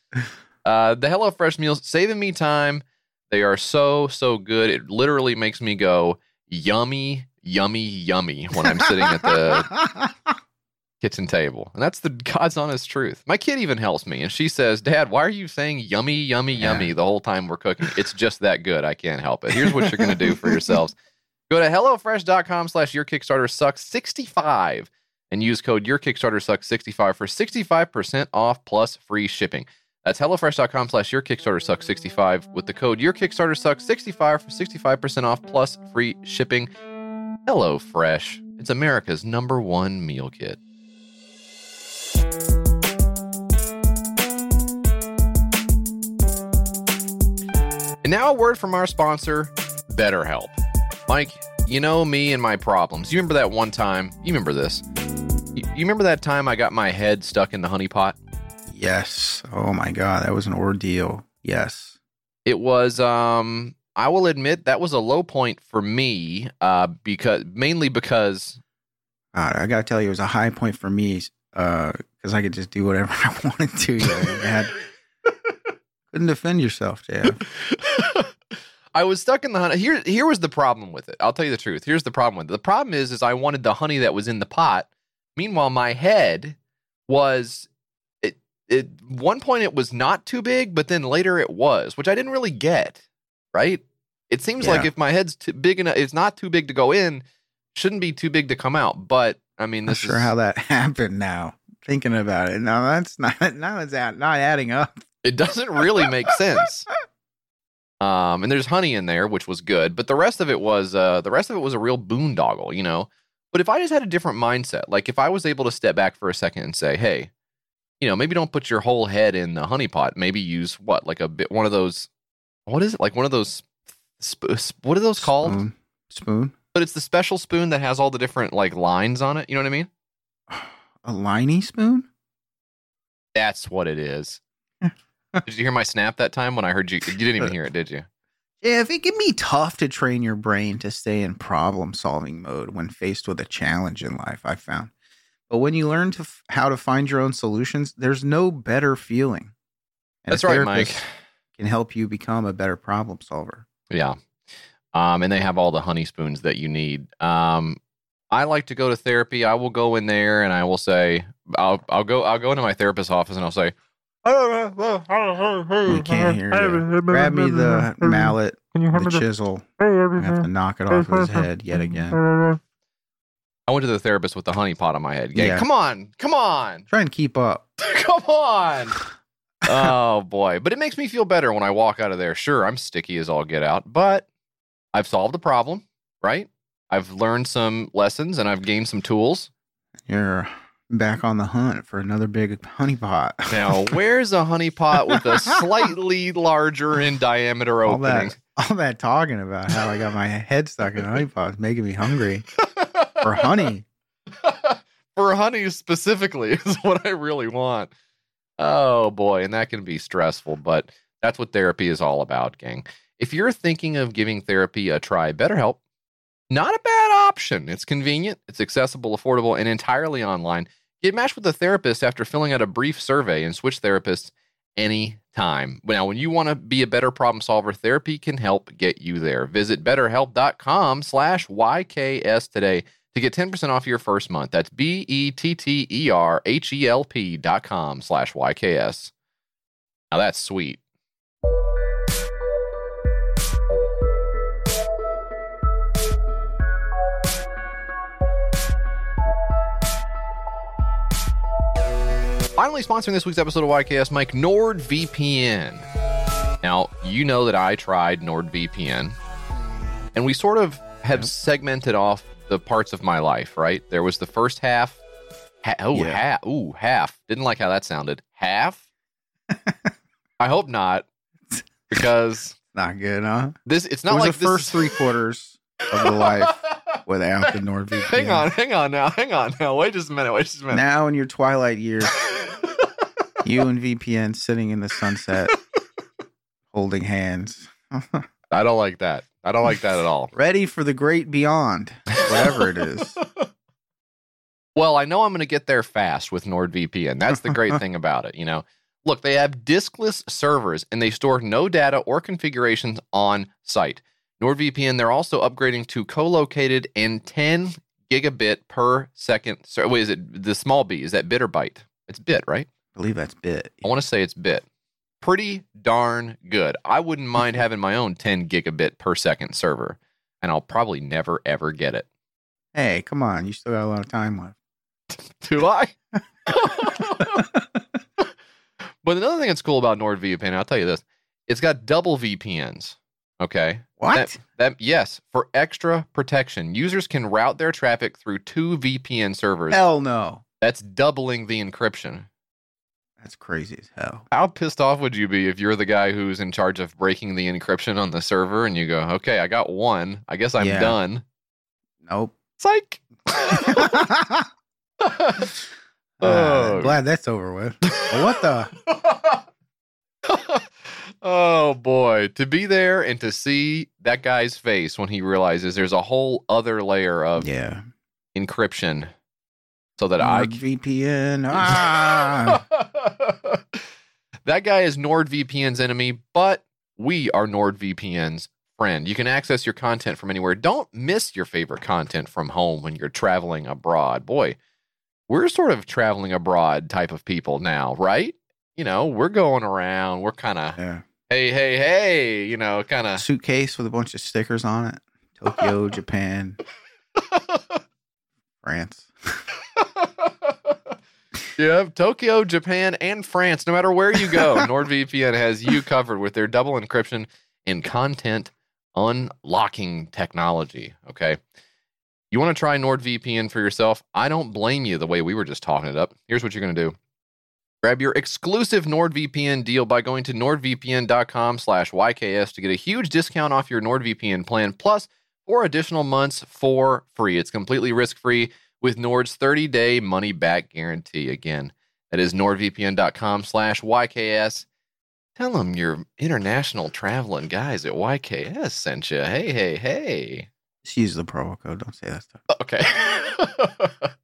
Uh, the HelloFresh meals saving me time. They are so, so good. It literally makes me go yummy, yummy, yummy when I'm sitting at the kitchen table. And that's the God's honest truth. My kid even helps me and she says, Dad, why are you saying yummy, yummy, Yeah. yummy the whole time we're cooking? It's just that good. I can't help it. Here's what you're going to do for yourselves go to HelloFresh.com slash your Kickstarter sucks 65 and use code your Kickstarter sucks 65 for 65% off plus free shipping. That's HelloFresh.com slash your Kickstarter sucks 65 with the code your Kickstarter sucks 65 for 65% off plus free shipping. HelloFresh. It's America's number one meal kit. And now a word from our sponsor, BetterHelp. Mike, you know me and my problems. You remember that one time? You remember this? You, you remember that time I got my head stuck in the honey pot? yes. Oh my God. That was an ordeal. Yes. It was um I will admit that was a low point for me uh because mainly because God, I got to tell you, it was a high point for me uh because I could just do whatever I wanted to. Had, couldn't defend yourself, Jeff. I was stuck in the honey. Here, here was the problem with it. I'll tell you the truth. Here's the problem with it. The problem is, is I wanted the honey that was in the pot. Meanwhile, my head was. It, at one point, it was not too big, but then later it was, which I didn't really get. Right? It seems like if my head's too big enough, it's not too big to go in, shouldn't be too big to come out. But I mean, Not sure is how that happened now. Thinking about it. No, that's not, now it's out, not adding up. it doesn't really make sense. Um, and there's honey in there, which was good, but the rest of it was uh, the rest of it was a real boondoggle, you know. But if I just had a different mindset, like if I was able to step back for a second and say, "Hey, you know, maybe don't put your whole head in the honey pot. Maybe use what, like a bit one of those. What is it? Like one of those. Sp- sp- what are those called? Spoon. Spoon. But it's the special spoon that has all the different like lines on it. You know what I mean? A liney spoon? That's what it is. did you hear my snap that time when I heard you? You didn't even hear it, did you? Yeah, if it can be tough to train your brain to stay in problem solving mode when faced with a challenge in life, I found. But when you learn to f- how to find your own solutions, there's no better feeling. And That's right, Mike. Can help you become a better problem solver. Yeah. Um, and they have all the honey spoons that you need. Um, I like to go to therapy. I will go in there and I will say, I'll, I'll go, I'll go into my therapist's office and I'll say, We can't hear you. Grab me the mallet, the chisel. I have to knock it off his head yet again. I went to the therapist with the honey pot on my head. Yeah. Yeah. Come on. Come on. Try and keep up. Come on. oh boy. But it makes me feel better when I walk out of there. Sure, I'm sticky as all get out, but I've solved the problem, right? I've learned some lessons and I've gained some tools. You're back on the hunt for another big honey pot. Now, where's a honey pot with a slightly larger in diameter all opening? that, all that talking about how I got my head stuck in a honey pot is making me hungry for honey. For honey specifically is what I really want. Oh boy, and that can be stressful, but that's what therapy is all about, gang. If you're thinking of giving therapy a try, BetterHelp, not a bad option. It's convenient, it's accessible, affordable, and entirely online. Get matched with a therapist after filling out a brief survey and switch therapists anytime. Now, when you want to be a better problem solver, therapy can help get you there. Visit betterhelp.com slash YKS today to get 10% off your first month. That's B-E-T-T-E-R-H-E-L-P dot com slash YKS. Now that's sweet. Finally, sponsoring this week's episode of YKS, Mike, NordVPN. Now, you know that I tried NordVPN, and we sort of have segmented off the parts of my life, right? There was the first half. Ha- oh, Yeah. half. Ooh, half. Didn't like how that sounded. half. I hope not, because Not good, huh? this it's It not was like the first three quarters of the life without the NordVPN. hang on, hang on now, hang on now. Wait just a minute. Wait just a minute. Now in your twilight years, you and VPN sitting in the sunset, holding hands, I don't like that. I don't like that at all. ready for the great beyond, whatever it is. Well, I know I'm going to get there fast with NordVPN. That's the great thing about it. You know, look, they have diskless servers and they store no data or configurations on site. NordVPN, they're also upgrading to co-located and 10 gigabit per second. So, wait, is it the small b? Is that bit or byte? It's bit, right? I believe that's bit. I want to say it's bit. Pretty darn good. I wouldn't mind having my own 10 gigabit per second server, and I'll probably never ever get it. Hey, come on, you still got a lot of time left. Do I? but another thing that's cool about NordVPN, I'll tell you this: it's got double VPNs. Okay. What? That, that yes, for extra protection, users can route their traffic through two VPN servers. Hell no. That's doubling the encryption. That's crazy as hell. How pissed off would you be if you're the guy who's in charge of breaking the encryption on the server and you go, "Okay, I got one. I guess I'm Yeah. done." Nope. Psych. Uh, Oh. glad that's over with. What the? oh boy, to be there and to see that guy's face when he realizes there's a whole other layer of Yeah. encryption so that I VPN. Ah. that guy is NordVPN's enemy, but we are NordVPN's friend. You can access your content from anywhere. Don't miss your favorite content from home when you're traveling abroad. Boy, we're sort of traveling abroad type of people now, right? You know, we're going around. We're kind of, yeah. Hey, hey, hey, you know, kind of. Suitcase with a bunch of stickers on it. Tokyo, Japan, France. you have Tokyo, Japan, and France. No matter where you go, NordVPN has you covered with their double encryption and content unlocking technology. Okay. You want to try NordVPN for yourself? I don't blame you the way we were just talking it up. Here's what you're going to do. Grab your exclusive NordVPN deal by going to nordvpn.com slash YKS to get a huge discount off your NordVPN plan, plus four additional months for free. It's completely risk-free with Nord's 30-day money-back guarantee. Again, that is nordvpn.com slash YKS. Tell them your international traveling guys at YKS sent you. Hey, hey, hey. Just use the promo code. Don't say that stuff. Okay.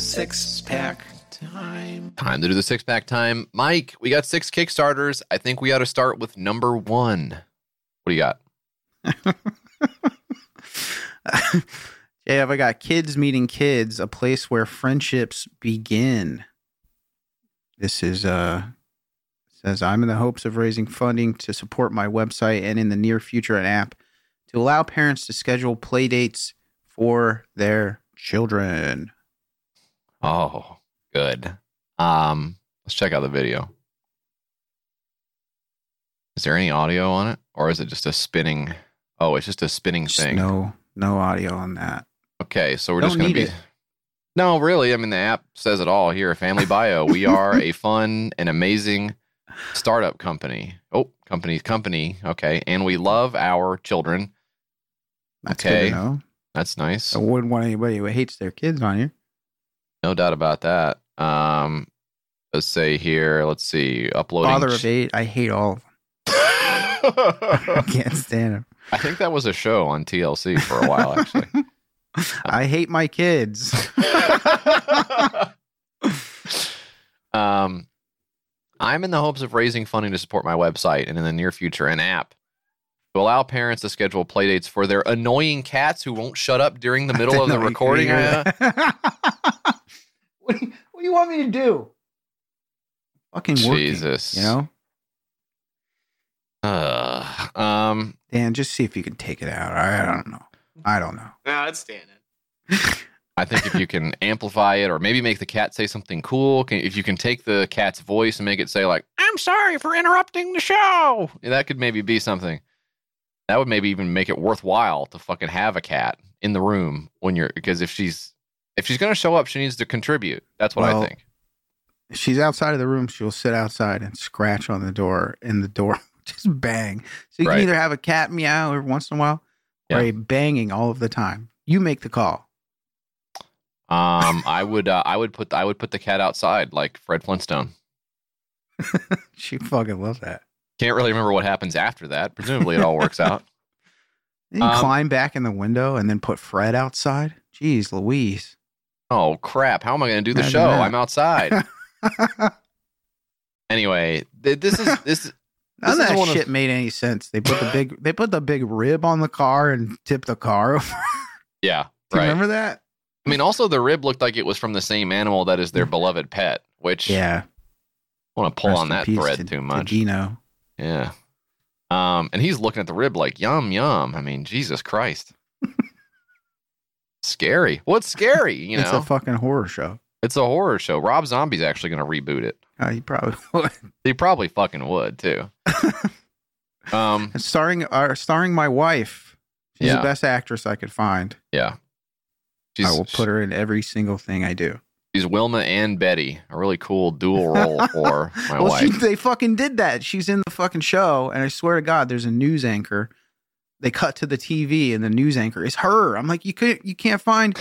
six pack time. Time to do the six pack time. Mike, we got six Kickstarters. I think we ought to start with number one. What do you got? Yeah, I got kids meeting kids, a place where friendships begin. This is uh says I'm in the hopes of raising funding to support my website and in the near future an app to allow parents to schedule play dates for their children. Oh, good. Um, let's check out the video. Is there any audio on it, or is it just a spinning? Oh, it's just a spinning Just thing. no no audio on that. Okay, so we're Don't just going to be. it. No, really. I mean, the app says it all here. Family Bio. We are a fun and amazing startup company. Oh, company, company. Okay, and we love our children. That's Okay. good to know. That's nice. I wouldn't want anybody who hates their kids on here. No doubt about that. Um, let's say here. Let's see. Uploading. Father of eight, I hate all of them. I can't stand them. I think that was a show on TLC for a while, actually. I hate my kids. um, I'm in the hopes of raising funding to support my website and in the near future an app to allow parents to schedule playdates for their annoying cats who won't shut up during the middle of the recording. can't hear that. What, do you, what do you want me to do? Fucking working, Jesus. you know? uh, um, Dan, just see if you can take it out. I, I don't know. I don't know. No, it's standing. I think if you can amplify it or maybe make the cat say something cool, can, if you can take the cat's voice and make it say like, "I'm sorry for interrupting the show," that could maybe be something. That would maybe even make it worthwhile to fucking have a cat in the room when you're because if she's if she's gonna show up, she needs to contribute. That's what Well, I think. She's outside of the room, she'll sit outside and scratch on the door, and the door just bang. So you Right. can either have a cat meow every once in a while, or a banging all of the time. You make the call. Um, I would uh, I would put I would put the cat outside like Fred Flintstone. She fucking loves that. Can't really remember what happens after that. Presumably, it all works out. Then you Um, climb back in the window and then put Fred outside. Jeez, Louise. Oh crap! How am I going to do the Imagine show? that. I'm outside. anyway, th- this is this. is- None This of is that one of- shit made any sense. They put the big they put the big rib on the car and tipped the car over. Yeah, Do you right. remember that? I mean, also the rib looked like it was from the same animal that is their beloved pet, which Yeah. I want to pull Rest on in that peace thread to- too to much. Dino. Yeah. Um, and he's looking at the rib like yum yum. I mean, Jesus Christ. Scary. What's scary? You know, it's a fucking horror show. it's a horror show. Rob Zombie's actually going to reboot it. Uh, you probably would. He probably fucking would too. um, starring uh, starring my wife. She's Yeah. the best actress I could find. yeah. She's, I will put her in every single thing I do. She's Wilma and Betty, a really cool dual role for my well, wife. she, they fucking did that. She's in the fucking show, and I swear to God, there's a news anchor. They cut to the TV, and the news anchor is her. I'm like, you could, you can't find,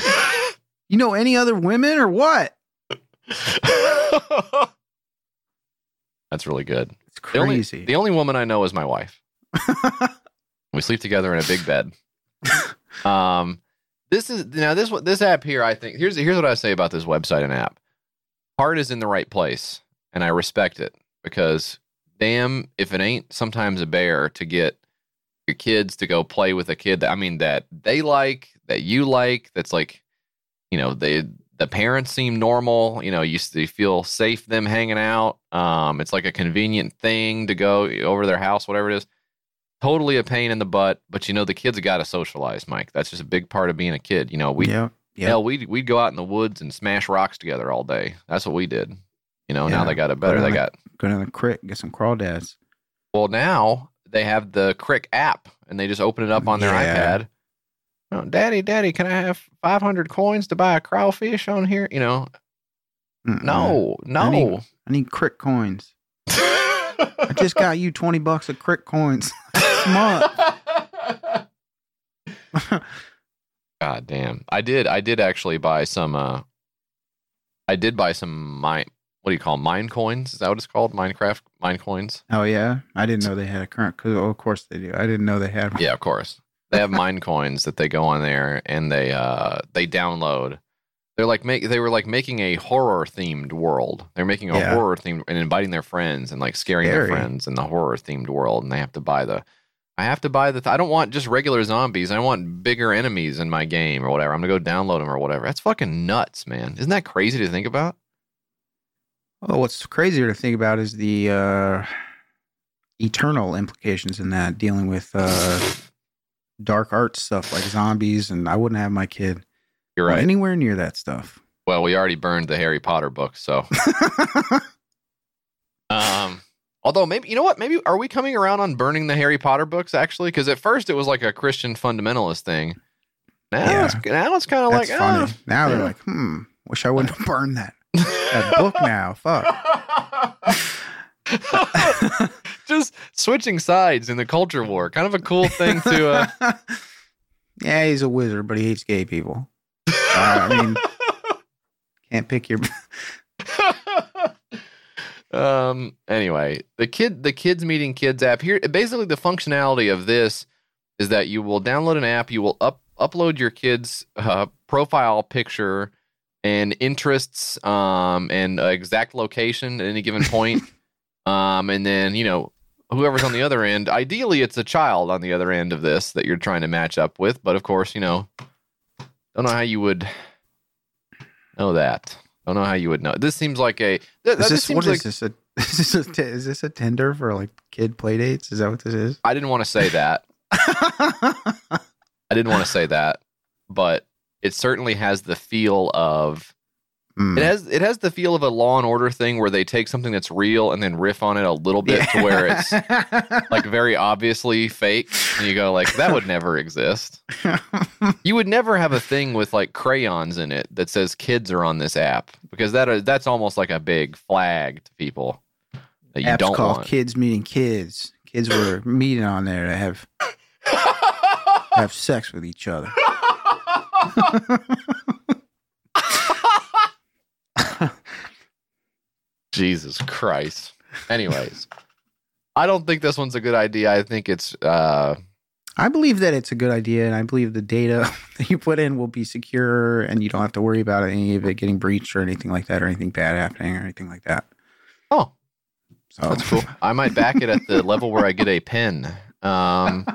you know, any other women or what? That's really good. It's The only, crazy. the only woman I know is my wife. we sleep together in a big bed. Um, this is now this this app here. I think here's here's what I say about this website and app. Heart is in the right place, and I respect it because damn, if it ain't sometimes a bear to get your kids to go play with a kid that I mean that they like, that you like, that's like, you know, they the parents seem normal. You know, you, you feel safe them hanging out. Um, it's like a convenient thing to go over to their house, whatever it is. Totally a pain in the butt, but you know the kids got to socialize, Mike. That's just a big part of being a kid. You know, we yeah, yeah. hell we'd we'd go out in the woods and smash rocks together all day. That's what we did. You know, now they got it better. Go They down got Go down the creek, get some crawdads. well now they have the Crick app, and they just open it up on their Yeah. iPad. Oh, Daddy, Daddy, can I have five hundred coins to buy a crawfish on here? You know, Mm-mm. no, Mm-hmm. I need- no. I need crick coins. I just got you 20 bucks of crick coins. Smart. God damn. I did I did actually buy some uh I did buy some mine what do you call 'em? mine coins? Is that what it's called? Minecraft mine coins? Oh, yeah. I didn't know they had a current. Cause, oh, of course they do. I didn't know they had one. Yeah, of course. They have mine coins that they go on there and they uh they download. They're like make they were like making a horror themed world. They're making a Yeah. horror themed and inviting their friends and like scaring their friends in the horror themed world and they have to buy the I have to buy the I don't want just regular zombies. I want bigger enemies in my game or whatever. I'm going to go download them or whatever. That's fucking nuts, man. Isn't that crazy to think about? Well, what's crazier to think about is the uh, eternal implications in that, dealing with uh, dark arts stuff like zombies. And I wouldn't have my kid You're right. anywhere near that stuff. Well, we already burned the Harry Potter book, so Um, although maybe you know what? Maybe are we coming around on burning the Harry Potter books actually? Because at first it was like a Christian fundamentalist thing. Now Yeah. it's now it's kind of like funny. ah. now they're like, hmm, wish I wouldn't have burned that, that book now. Fuck. just switching sides in the culture war. Kind of a cool thing to. Uh, yeah, he's a wizard, but he hates gay people. Uh, I mean, can't pick your. um. Anyway, the kid, the kids meeting kids app here. Basically, the functionality of this is that you will download an app. You will up upload your kid's uh, profile picture and interests, um, and uh, exact location at any given point. um, and then you know whoever's on the other end. Ideally, it's a child on the other end of this that you're trying to match up with. But of course, you know, don't know how you would know that. Don't know how you would know. This seems like a. Th- that Is just this, seems what like, is this? A, is this a t- is this a Tinder for like kid play dates? Is that what this is? I didn't want to say that. I didn't want to say that, but it certainly has the feel of Mm. it has it has the feel of a Law and Order thing where they take something that's real and then riff on it a little bit to where it's like very obviously fake, and you go like that would never exist. You would never have a thing with like crayons in it that says kids are on this app because that is that's almost like a big flag to people that you Apps don't called want. kids meeting kids. Kids were meeting on there to have have sex with each other. Jesus Christ. Anyways, I don't think this one's a good idea. I think it's uh I believe that it's a good idea, and I believe the data that you put in will be secure, and you don't have to worry about any of it getting breached or anything like that, or anything bad happening, or anything like that. oh, So that's cool. I might back it at the level where I get a pin. Um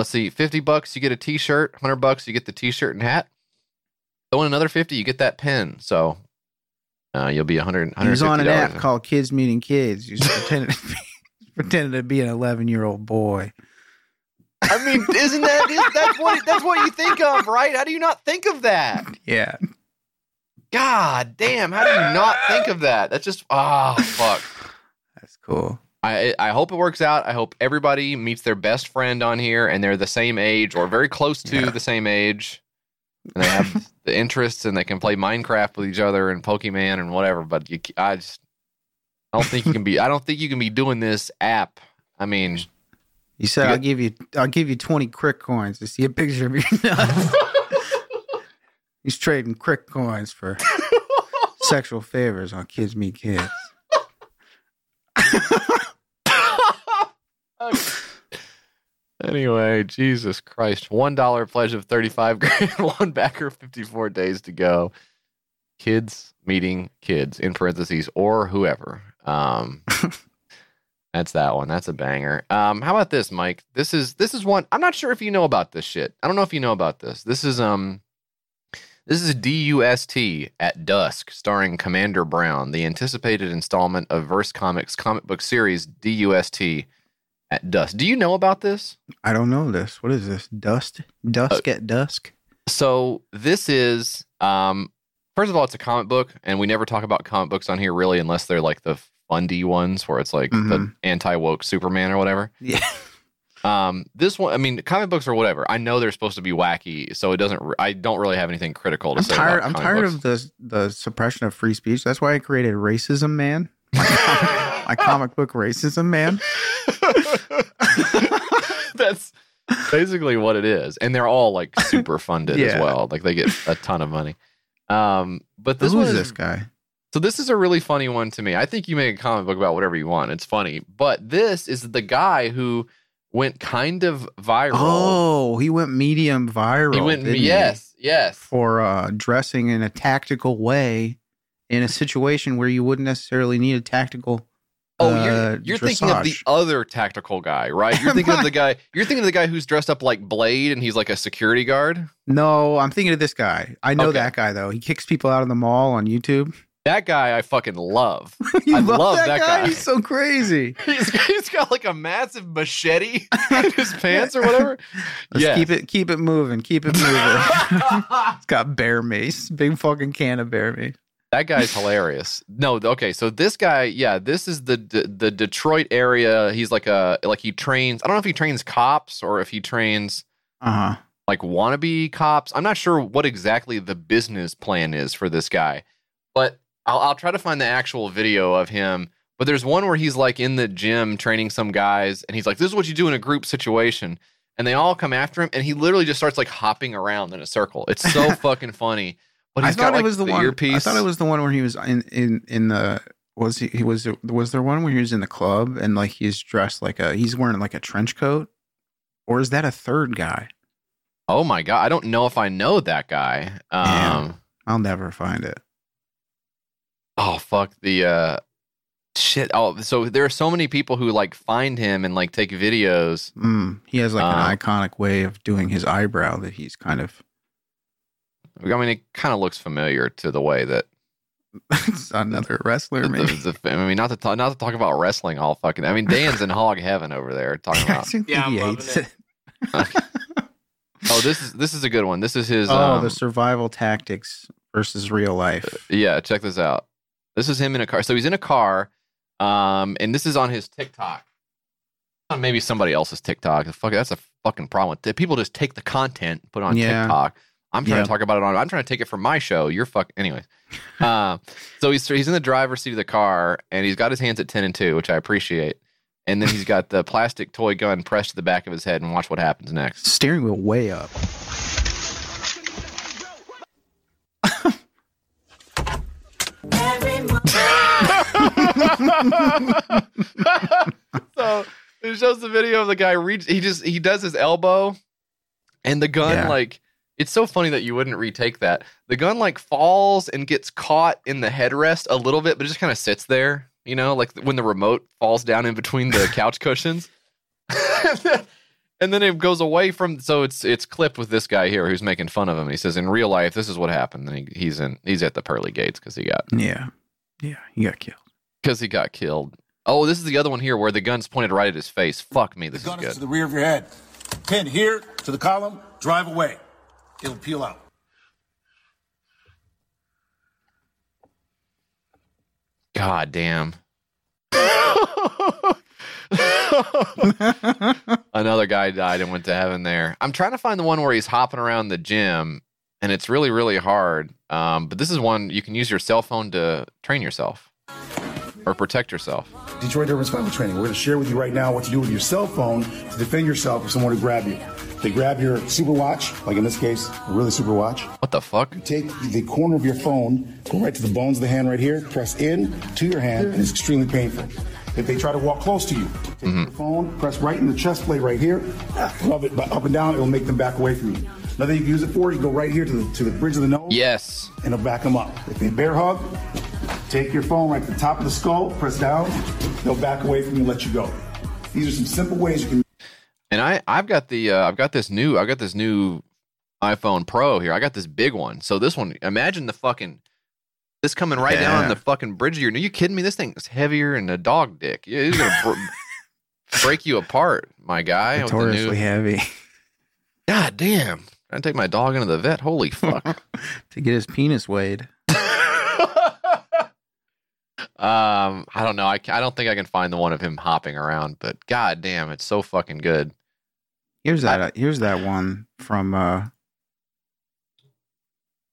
let's see, 50 bucks you get a t-shirt, 100 bucks you get the t-shirt and hat. Throw in another 50 you get that pen. So uh, you'll be 100 He was on an app called Kids Meeting Kids. Was pretending to be, pretending to be an 11 year old boy. I mean, isn't that is, that's what that's what you think of, right? How do you not think of that? Yeah. God damn, how do you not think of that? That's just ah fuck. That's cool. I I hope it works out. I hope everybody meets their best friend on here and they're the same age or very close to Yeah. the same age. And they have the interests and they can play Minecraft with each other and Pokemon and whatever. But you, I just I don't think you can be. I don't think you can be doing this app. I mean, You said, You "I'll give you, I'll give you 20 crick coins to see a picture of your nuts." He's trading crick coins for sexual favors on Kids Meet Kids. Anyway, Jesus Christ. One dollar pledge of thirty-five grand, one backer, fifty-four days to go. Kids meeting kids in parentheses or whoever. Um that's that one. That's a banger. Um, how about this, Mike? This is this is one I'm not sure if you know about this shit. I don't know if you know about this. This is um this is DUST at Dusk, starring Commander Brown, the anticipated installment of Verse Comics comic book series DUST at Dusk. Do you know about this? I don't know this. What is this? Dust? Dusk at dusk? So this is um first of all it's a comic book and we never talk about comic books on here really unless they're like the fundy ones where it's like the Mhm. anti-woke Superman or whatever. Yeah. Um this one I mean comic books or whatever. I know they're supposed to be wacky so it doesn't I don't really have anything critical to I'm say tired. I'm tired books. of the the suppression of free speech. That's why I created Racism Man, my comic, my comic book Racism Man. That's basically what it is. And they're all like super funded as well. Like they get a ton of money. Um but this is this guy? So this is a really funny one to me. I think you make a comic book about whatever you want. It's funny. But this is the guy who went kind of viral. Oh, he went medium viral. he went didn't he? yes, yes. for uh, dressing in a tactical way in a situation where you wouldn't necessarily need a tactical. Oh, uh, you're, you're thinking of the other tactical guy, right? You're thinking of the guy. You're thinking of the guy who's dressed up like Blade and he's like a security guard. No, I'm thinking of this guy. I know Okay. that guy though. He kicks people out of the mall on YouTube. That guy I fucking love. you I love that guy. He's so crazy. He's, he's got like a massive machete in his pants or whatever. Let's Yes. keep it keep it moving. Keep it moving. It's got bear mace. Big fucking can of bear mace. That guy's hilarious. No, okay, so this guy, yeah, this is the the, the Detroit area. He's like a like he trains. I don't know if he trains cops or if he trains Uh huh. like wannabe cops. I'm not sure what exactly the business plan is for this guy, but I'll, I'll try to find the actual video of him. But there's one where he's like in the gym training some guys, and he's like, "This is what you do in a group situation," and they all come after him, and he literally just starts like hopping around in a circle. It's so fucking funny. But I thought got like it was the, one. earpiece. I thought it was the one where he was in in in the was he, he was was there one where he was in the club and like he's dressed like a he's wearing like a trench coat, or is that a third guy? Oh my god, I don't know if I know that guy. Um, Damn. I'll never find it. oh fuck the uh shit. Oh, so there are so many people who like find him and like take videos. Mm, he has like Uh, an iconic way of doing his eyebrow that he's kind of I mean, it kind of looks familiar to the way that it's another wrestler the, maybe. the- I mean, not to talk, not to talk about wrestling all fucking. I mean, Dan's in hog heaven over there talking I about. think Yeah, I'm he hates it. it. Oh, this is this is a good one. This is his. oh, um, the survival tactics versus real life. Yeah, check this out. This is him in a car. So he's in a car, um, and this is on his TikTok. On maybe somebody else's TikTok. The Fuck, that's a fucking problem. People just take the content, put it on Yeah. TikTok. I'm trying Yeah. to talk about it on. I'm trying to take it from my show. You're fuck. Anyways, uh, so he's he's in the driver's seat of the car, and he's got his hands at ten and two, which I appreciate. And then he's got the plastic toy gun pressed to the back of his head, and watch what happens next. Steering wheel way up. so it shows the video of the guy reach he just he does his elbow and the gun Yeah. like it's so funny that you wouldn't retake that the gun like falls and gets caught in the headrest a little bit but it just kind of sits there you know like when the remote falls down in between the couch cushions and then it goes away from so it's it's clipped with this guy here who's making fun of him he says in real life this is what happened and he, he's in he's at the pearly gates because he got Yeah. Yeah. He got killed. because he got killed oh this is the other one here where the gun's pointed right at his face fuck me this is gun is good to the rear of your head. Pin here to the column, drive away. It'll peel out. God damn. Another guy died and went to heaven there. I'm trying to find the one where he's hopping around the gym and it's really, really hard. Um, but this is one you can use your cell phone to train yourself or protect yourself. Detroit Urban Survival Training. We're going to share with you right now what to do with your cell phone to defend yourself if someone to grab you. They grab your super watch, like in this case, a really super watch. What the fuck? You take the corner of your phone, go right to the bones of the hand right here, press in to your hand, and it's extremely painful. If they try to walk close to you, take mm-hmm. your phone, press right in the chest plate right here, rub it up and down, it'll make them back away from you. Another thing you can use it for, you go right here to the, to the bridge of the nose. Yes. And it'll back them up. If they bear hug, take your phone right to the top of the skull, press down, they'll back away from you and let you go. These are some simple ways you can And I, I've got the, uh, I've got this new, I've got this new iPhone Pro here. I got this big one. So this one, imagine the fucking, this coming right down Yeah. the fucking bridge of your. Are you kidding me? This thing is heavier than a dog dick. Yeah, it's gonna br- break you apart, my guy. Notoriously new- heavy. God damn! I take my dog into the vet. Holy fuck! to get his penis weighed. um, I don't know. I, I don't think I can find the one of him hopping around, but god damn, it's so fucking good. Here's that. uh, here's that one from. uh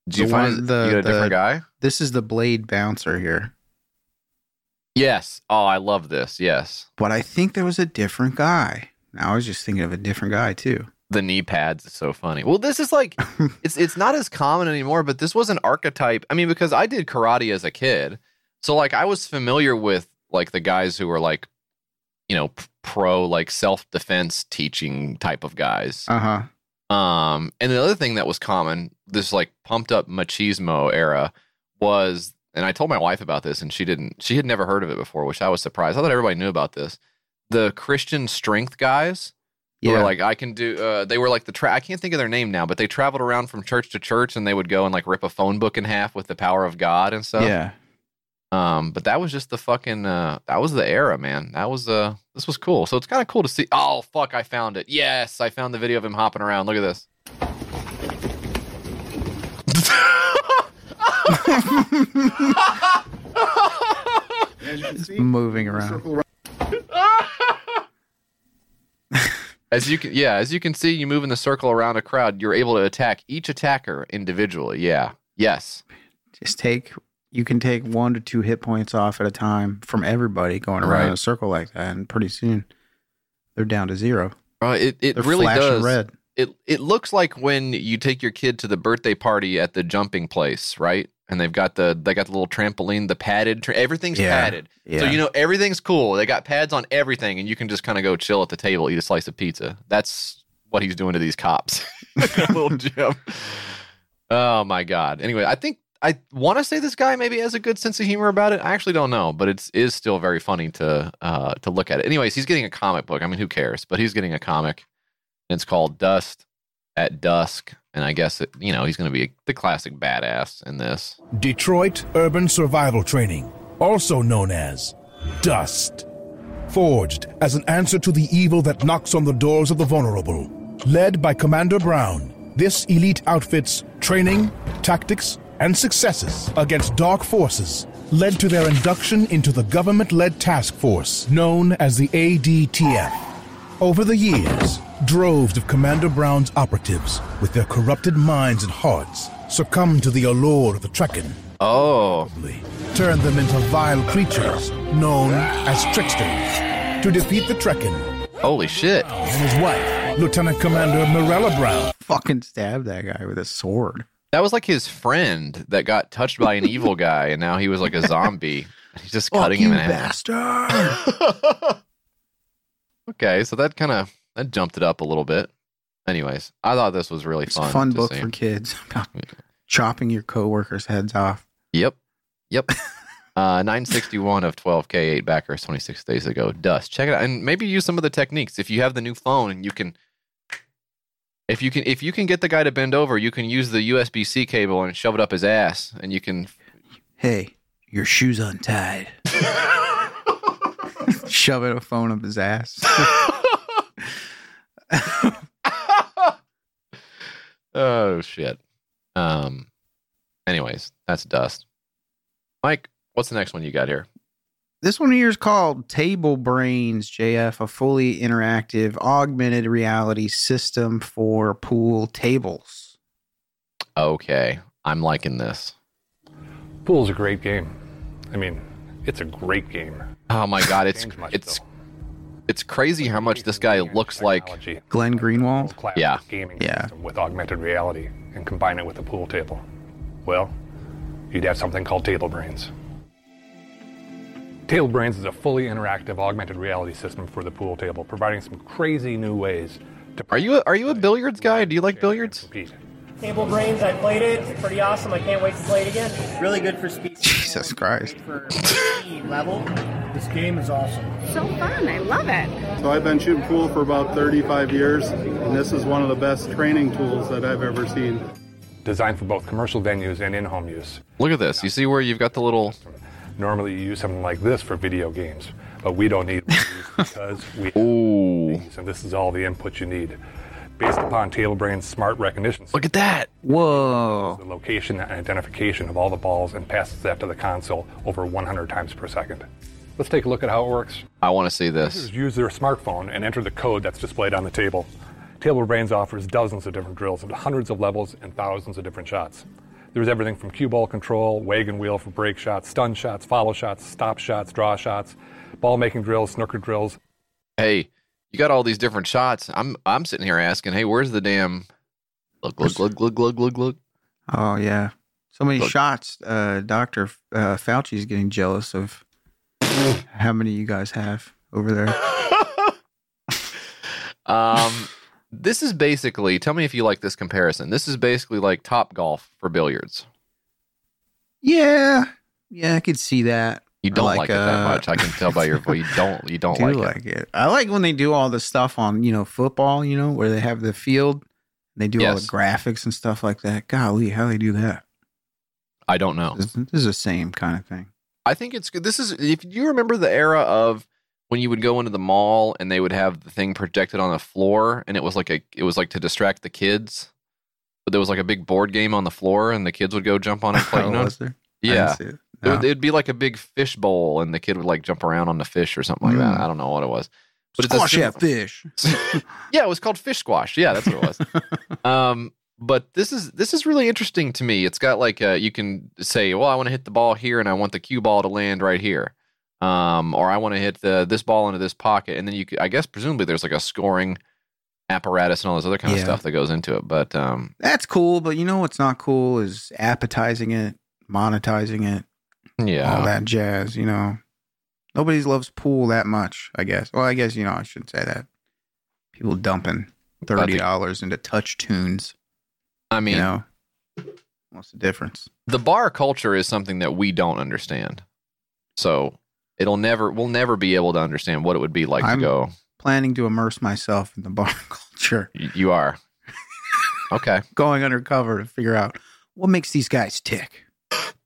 Did you the find one- you got a different the- guy? This is the blade bouncer here, Yes. Oh, I love this. Yes. but I think there was a different guy. Now I was just thinking of a different guy too. the knee pads is so funny. Well, this is like it's it's not as common anymore, but this was an archetype. I mean, because I did karate as a kid, so like I was familiar with like the guys who were like, you know, pro like self defense teaching type of guys. Uh huh. Um, and the other thing that was common, this like pumped up machismo era, was, and I told my wife about this, and she didn't. She had never heard of it before, which I was surprised. I thought everybody knew about this. The Christian strength guys. Yeah. like I can do. Uh, they were like the. Tra- I can't think of their name now, but they traveled around from church to church, and they would go and like rip a phone book in half with the power of God and stuff. Yeah. Um, but that was just the fucking. Uh, that was the era, man. That was uh. This was cool. So it's kind of cool to see. Oh fuck! I found it. Yes, I found the video of him hopping around. Look at this. Moving around. As you can, yeah, as you can see, you move in the circle around a crowd. You're able to attack each attacker individually. Yeah. Yes. Just take. You can take one to two hit points off at a time from everybody going around in a circle like that, and pretty soon they're down to zero. Uh, it it They're really does. red. It it looks like when you take your kid to the birthday party at the jumping place, right? And they've got the they got the little trampoline, the padded. Tra- everything's Yeah. padded, so you know everything's cool. They got pads on everything, and you can just kind of go chill at the table, eat a slice of pizza. That's what he's doing to these cops. little gym. Oh my god. Anyway, I think I want to say this guy maybe has a good sense of humor about it. I actually don't know, but it's is still very funny to uh to look at it. Anyways, he's getting a comic book. I mean, who cares? But he's getting a comic. And it's called Dust at Dusk, and I guess it, you know he's going to be the classic badass in this. Detroit Urban Survival Training, also known as DUST. Forged as an answer to the evil that knocks on the doors of the vulnerable, Led by Commander Brown, this elite outfit's training, tactics, and successes against dark forces led to their induction into the government led task force known as the ADTF. Over the years, droves of Commander Brown's operatives, with their corrupted minds and hearts, succumbed to the allure of the Trekkin, Oh, turned them into vile creatures known as tricksters. To defeat the Trekkin holy shit. and his wife, Lieutenant Commander Morella Brown, Fucking stab that guy with a sword. That was like his friend that got touched by an evil guy, and now he was like a zombie. He's just cutting him in half. bastard. Okay, so that kind of that jumped it up a little bit. Anyways, I thought this was really It's a fun. fun book see. for kids about chopping your coworkers' heads off. Yep. Yep. Uh, 961 of 12K, 8 backers 26 days ago. Dust. Check it out. And maybe use some of the techniques. If you have the new phone and you can if you can if you can get the guy to bend over, you can use the USB C cable and shove it up his ass and you can Hey, your shoe's untied. Shoving a phone up his ass. Oh shit. Um anyways, that's dust. Mike, what's the next one you got here? This one here is called Table Brains JF, a fully interactive augmented reality system for pool tables. Okay. I'm liking this. Pool's a great game. I mean, it's a great game. Oh my god, it's it's it's crazy how much this guy looks like Glenn Greenwald. Yeah. gaming Yeah. system with augmented reality and combine it with a pool table. Well, you'd have something called Table Brains. Table Brains is a fully interactive augmented reality system for the pool table, providing some crazy new ways to Are you a, are you a billiards guy? Do you like billiards? compete. Table Brains, I played it. It's pretty awesome. I can't wait to play it again. Really good for speed. Jesus Christ. For speed level. This game is awesome. So fun. I love it. So I've been shooting pool for about 35 years, and this is one of the best training tools that I've ever seen. Designed for both commercial venues and in-home use. Look at this. You see where you've got the little Normally, you use something like this for video games, but we don't need one of these because we Ooh. these, and this is all the input you need. Based upon TableBrain's smart recognition system, Look at that. Whoa. the location and identification of all the balls and passes that to the console over 100 times per second. Let's take a look at how it works. I want to see this. Users use their smartphone and enter the code that's displayed on the table. TableBrains offers dozens of different drills into hundreds of levels and thousands of different shots. There's everything from cue ball control, wagon wheel for break shots, stun shots, follow shots, stop shots, draw shots, ball making drills, snooker drills. Hey, you got all these different shots. I'm I'm sitting here asking, hey, where's the damn look look look look look look look. Oh, yeah. So many Look. shots. Uh, Dr. Uh, Fauci's getting jealous of how many you guys have over there. Um, this is basically. Tell me if you like this comparison. This is basically like Top Golf for billiards. Yeah. Yeah, I could see that. You don't like, it that uh, much. I can tell by your voice. You don't. You don't do like, like, it. it. I like when they do all the stuff on, you know, football, you know, where they have the field. They do all the graphics and stuff like that. Golly, how they do that? I don't know. This, this is the same kind of thing. I think it's good. This is if you remember the era of when you would go into the mall and they would have the thing projected on the floor and it was like a it was like to distract the kids. But there was like a big board game on the floor and the kids would go jump on and play. Oh, you know? was there? Yeah. it. It No. would, it'd be like a big fish bowl and the kid would like jump around on the fish or something like that. Mm. I don't know what it was. But it's a Squash sim- fish. yeah, it was called fish squash. Yeah, that's what it was. um, but this is this is really interesting to me. It's got like uh you can say, well, I want to hit the ball here, and I want the cue ball to land right here, um, or I want to hit the this ball into this pocket, and then you, could, I guess, presumably there's like a scoring apparatus and all this other kind of stuff that goes into it. But um, That's cool, but you know what's not cool is appetizing it, monetizing it, yeah, all that jazz. You know, nobody loves pool that much. I guess. Well, I guess you know I shouldn't say that. People dumping thirty dollars into touch tunes. I mean, you know, what's the difference? the bar culture is something that we don't understand. So it'll never, we'll never be able to understand what it would be like I'm- to go. Planning to immerse myself in the bar culture, Y- You are okay. going undercover to figure out what makes these guys tick.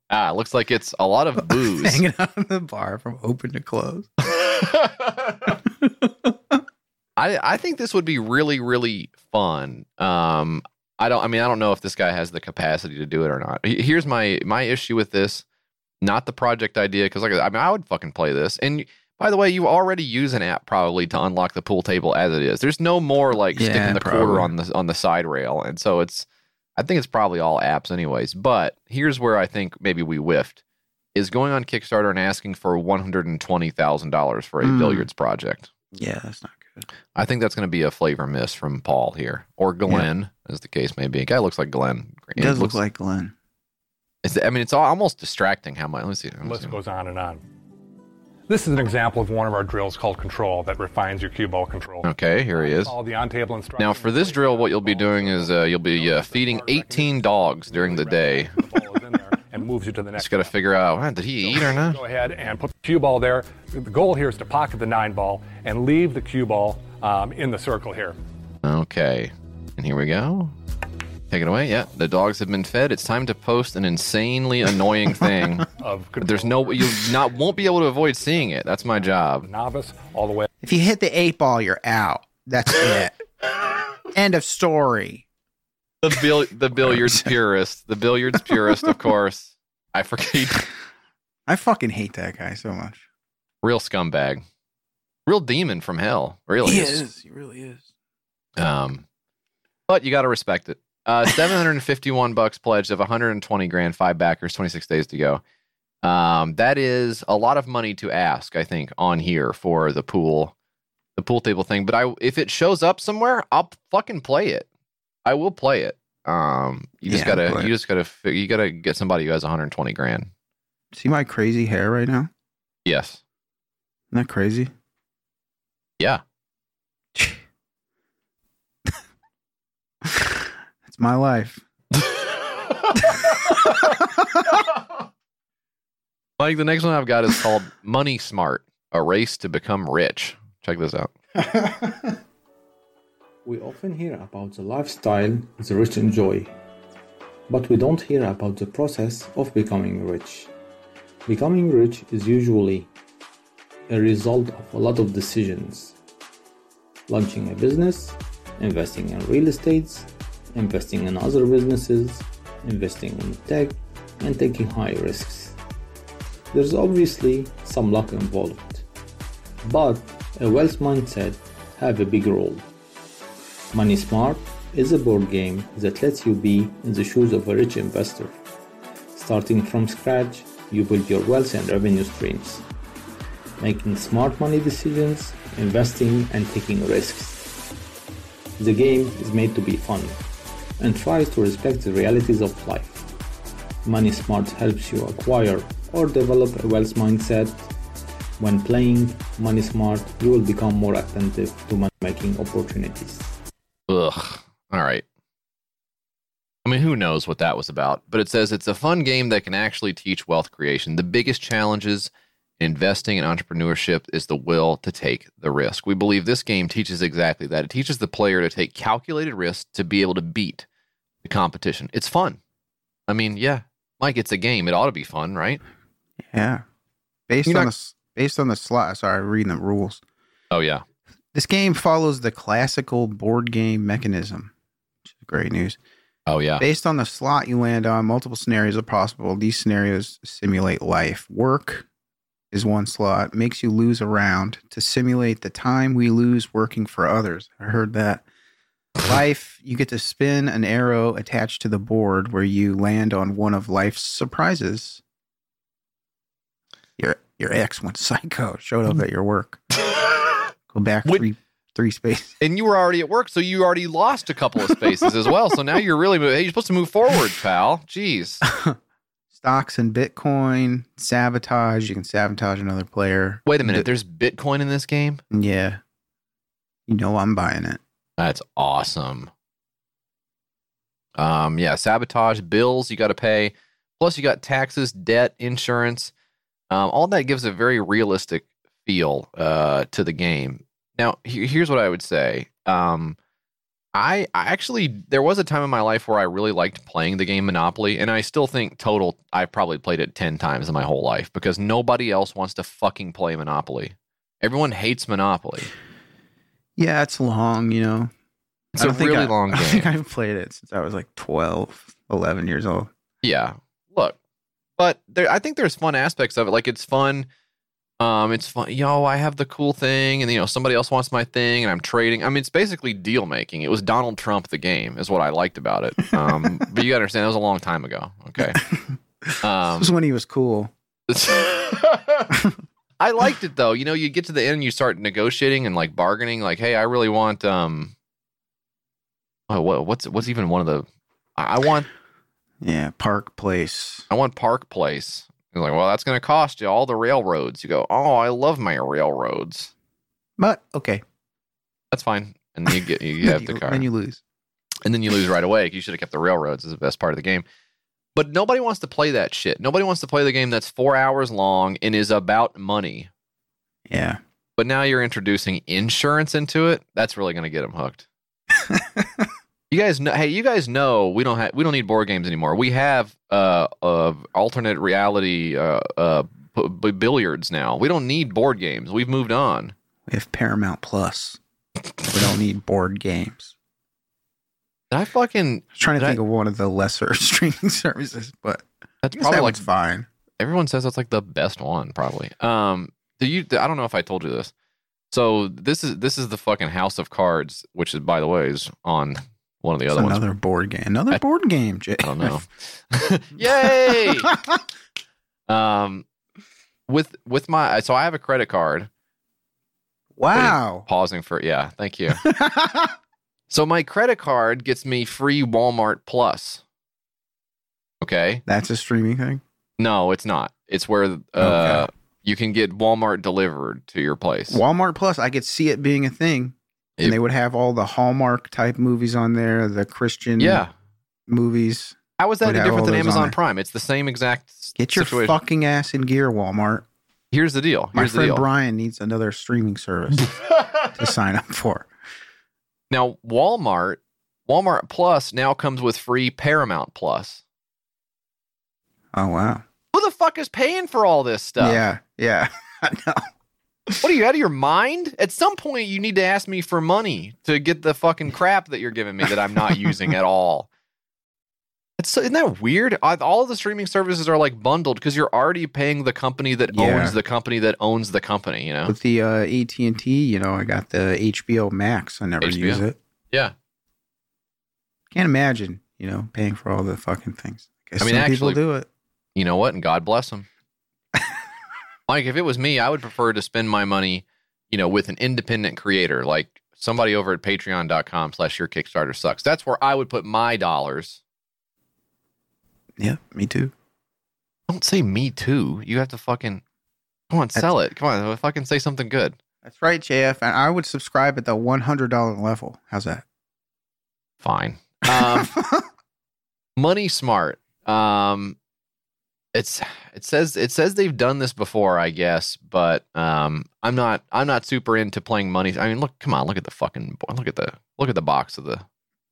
Ah, looks like it's a lot of booze. Hanging out in the bar from open to close. I I think this would be really really fun. Um, I don't. I mean, I don't know if this guy has the capacity to do it or not. Here's my my issue with this, not the project idea, because like I mean, I would fucking play this. And by the way, you already use an app probably to unlock the pool table as it is. There's no more like Yeah, sticking the quarter on the on the side rail, and so it's. I think it's probably all apps, anyways. But here's where I think maybe we whiffed: is going on Kickstarter and asking for one hundred and twenty thousand dollars for a Mm. billiards project. Yeah, that's not good. I think that's going to be a flavor miss from Paul here, or Glenn, as the case may be. Guy looks like Glenn. It does looks look like Glenn. It's, I mean, it's all, almost distracting how much. Let me see. Let The me list see. goes on and on. This is an example of one of our drills called Control that refines your cue ball control. Okay, here he is. All the on-table instructions. Now, for this drill, what you'll be doing is uh, you'll be uh, feeding 18 dogs during the day. and moves you to the next. Just got to figure out "Huh, did he eat or not. Go ahead and put the cue ball there. The goal here is to pocket the nine ball and leave the cue ball um, in the circle here. Okay, and here we go. Take it away. Yeah, the dogs have been fed. It's time to post an insanely annoying thing. Of There's no you not won't be able to avoid seeing it. That's my job. Novice all the way. If you hit the eight ball, you're out. That's it. End of story. The bill, the billiards purist, the billiards purist, of course. I forget. I fucking hate that guy so much. Real scumbag, real demon from hell. Really He is. is. He really is. Um, but you got to respect it. Uh, 751 bucks pledged of 120 grand, five backers, 26 days to go. Um, that is a lot of money to ask, I think, on here for the pool, the pool table thing. But I, if it shows up somewhere, I'll fucking play it. I will play it. Um, you just Yeah, gotta, you just gotta, you gotta get somebody who has 120 grand. See my crazy hair right now? Yes. Isn't that crazy? Yeah. It's my life. Like the next one I've got is called Money Smart, a race to become rich. Check this out. We often hear about the lifestyle the rich enjoy, but we don't hear about the process of becoming rich. Becoming rich is usually a result of a lot of decisions launching a business, investing in real estates, investing in other businesses, investing in tech, and taking high risks. There's obviously some luck involved, but a wealth mindset have a big role. Money Smart is a board game that lets you be in the shoes of a rich investor. Starting from scratch, you build your wealth and revenue streams, making smart money decisions, investing, and taking risks. The game is made to be fun and tries to respect the realities of life. Money Smart helps you acquire or develop a wealth mindset. When playing Money Smart, you will become more attentive to money making opportunities. Ugh. All right. I mean, who knows what that was about? But it says it's a fun game that can actually teach wealth creation. The biggest challenges in investing and entrepreneurship is the will to take the risk. We believe this game teaches exactly that. It teaches the player to take calculated risks to be able to beat the competition. It's fun. I mean, yeah, Mike, it's a game. It ought to be fun, right? Yeah. Based You're on not- the based on the slot. Sorry, reading the rules. Oh yeah. This game follows the classical board game mechanism, which is great news. Oh yeah. Based on the slot you land on, multiple scenarios are possible. These scenarios simulate life. Work is one slot, makes you lose a round to simulate the time we lose working for others. I heard that. Life, you get to spin an arrow attached to the board where you land on one of life's surprises. Your your ex went psycho, showed up at your work. Go back three three spaces. And you were already at work, so you already lost a couple of spaces as well. So now you're really hey, you're supposed to move forward, pal. Jeez. Stocks and Bitcoin, sabotage. You can sabotage another player. Wait a minute. There's Bitcoin in this game? Yeah. You know I'm buying it. That's awesome. Um, yeah, sabotage, bills you got to pay. Plus, you got taxes, debt, insurance. Um, all that gives a very realistic feel uh, to the game. Now, he- here's what I would say. Um, I, I actually there was a time in my life where I really liked playing the game Monopoly, and I still think total I've probably played it ten times in my whole life because nobody else wants to fucking play Monopoly. Everyone hates Monopoly. Yeah, it's long, you know. It's I a really I- long I think game. I've played it since I was like 12, 11 years old. Yeah. Look, but there, I think there's fun aspects of it. Like it's fun. Um, it's fun. Yo, I have the cool thing, and you know somebody else wants my thing, and I'm trading. I mean, it's basically deal making. It was Donald Trump the game, is what I liked about it. Um, but you gotta understand, that was a long time ago. Okay. Um, this was when he was cool. I liked it though. You know, you get to the end, and you start negotiating and like bargaining. Like, hey, I really want um, oh, what, what's what's even one of the? I I want Yeah, Park Place. I want Park Place. You're like, well, that's going to cost you all the railroads. You go, oh, I love my railroads. But okay. That's fine. And then you get you have the car. Then you lose. and then you lose right away. You should have kept the railroads as the best part of the game. But nobody wants to play that shit. Nobody wants to play the game that's four hours long and is about money. Yeah. But now you're introducing insurance into it. That's really going to get them hooked. you guys know. Hey, you guys know we don't have we don't need board games anymore. We have uh, uh alternate reality uh, uh b- b- billiards now. We don't need board games. We've moved on. We have Paramount Plus. We don't need board games. Did I fucking I was trying to did I- think of one of the lesser streaming services, but That's probably that like one's fine. Everyone says that's like the best one, probably. Um, do you? I don't know if I told you this. So this is this is the fucking House of Cards, which is by the way is on one of the It's other ones. another board game. Another I- board game, Jay. I don't know. Yay! um, with with my so I have a credit card. Wow. Pausing for yeah, thank you. So my credit card gets me free Walmart Plus. Okay. That's a streaming thing. No, it's not. It's where uh Okay. you can get Walmart delivered to your place. Walmart Plus, I could see it being a thing. And they would have all the Hallmark type movies on there, the Christian Yeah. movies. How is that any different than Amazon. Prime? It's the same exact Get your situation. fucking ass in gear, Walmart. Here's the deal. My Here's the friend deal. Brian needs another streaming service to sign up for. Now, Walmart, Walmart Plus now comes with free Paramount Plus. Oh wow. Who the fuck is paying for all this stuff? Yeah, yeah. I know. What are you out of your mind? At some point, you need to ask me for money to get the fucking crap that you're giving me that I'm not using at all. It's so, isn't that weird? I, all of the streaming services are like bundled because you're already paying the company that Yeah. owns the company that owns the company. You know? With the uh, AT and T, you know, I got the HBO Max. I never HBO. use it. Yeah. Can't imagine, you know, paying for all the fucking things. Guess I mean, some actually, people do it. You know what? And God bless them. Mike, if it was me, I would prefer to spend my money, you know, with an independent creator, like somebody over at patreon.com slash your Kickstarter sucks. That's where I would put my dollars. Yeah, me too. Don't say me too. You have to fucking come on, sell it. Come on, fucking say something good. That's right, JF. And I would subscribe at the one hundred dollar level. How's that? Fine. Um, Money Smart. Um, it's it says it says they've done this before, I guess, but um, I'm not I'm not super into playing money. I mean, look, come on, look at the fucking look at the look at the box of the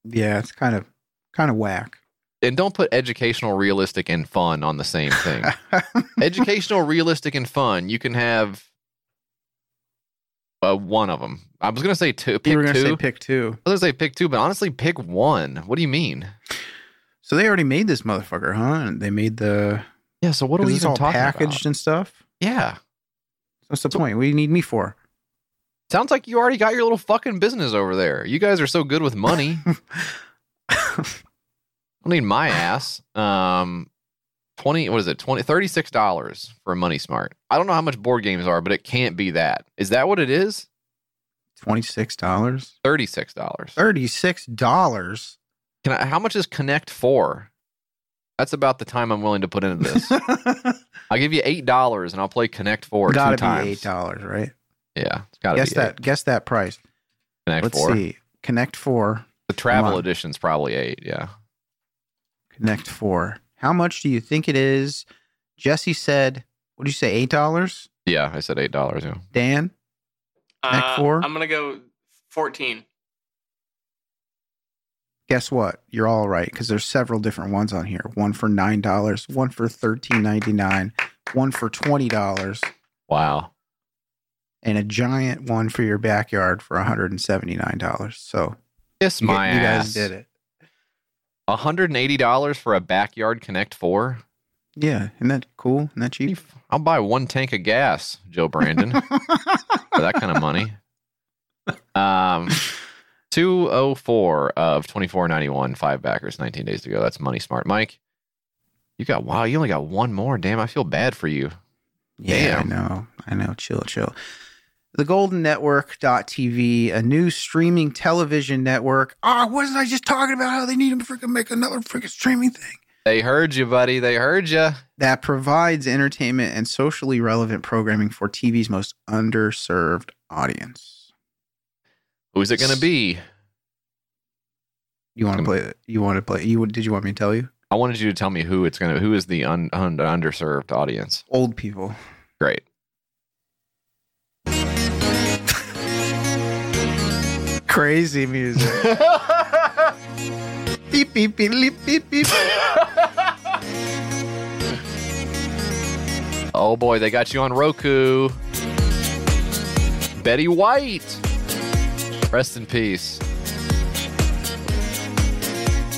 Yeah, it's kind of kind of whack. And don't put educational, realistic, and fun on the same thing. educational, realistic, and fun. You can have uh, one of them. I was gonna say two. Pick you were gonna two. say pick two. I was gonna say pick two, but honestly, pick one. What do you mean? So they already made this motherfucker, huh? And they made the Yeah. So what are we even all talking packaged about? and stuff? Yeah. What's the point? What do you need me for? Sounds like you already got your little fucking business over there. You guys are so good with money. I don't need my ass. Um, twenty. What is it? Twenty. Thirty-six dollars for a Money Smart. I don't know how much board games are, but it can't be that. Is that what it is? Twenty six dollars. Thirty-six dollars. Thirty six dollars. Can I? How much is Connect 4? That's about the time I'm willing to put into this. I'll give you eight dollars and I'll play Connect Four Gotta two be times. eight dollars, right? Yeah, it's gotta guess be that. Guess that price. Connect Let's Four. see. Connect four. The travel edition's probably eight. Yeah. Connect four. How much do you think it is? Jesse said. What did you say? Eight dollars. Yeah, I said eight dollars. Yeah. Dan. Connect Uh, four? I'm gonna go 14. Guess what? You're all right because there's several different ones on here. One for nine dollars. One for thirteen ninety nine. One for twenty dollars. Wow. and a giant one for your backyard for $179. So Kiss my you ass. guys did it. $180 for a backyard Connect 4? Yeah, isn't that cool? Isn't that cheap? I'll buy one tank of gas, Joe Brandon, for that kind of money. Um, 204 of 2491, five backers, 19 days ago. That's money smart. Mike, you got, wow, you only got one more. Damn, I feel bad for you. Yeah, Damn. I know. I know. Chill, chill. The Golden Network.tv, a new streaming television network. Ah, wasn't I just talking about how they need to freaking make another freaking streaming thing? They heard you, buddy. They heard you. That provides entertainment and socially relevant programming for TV's most underserved audience. Who's it going to be? You want to play it? You want to play? You did you want me to tell you? I wanted you to tell me who it's going to, who is the un, un, underserved audience? Old people. Great. Crazy music. beep beep beep beep beep beep. Oh boy, they got you on Roku. Betty White. Rest in peace.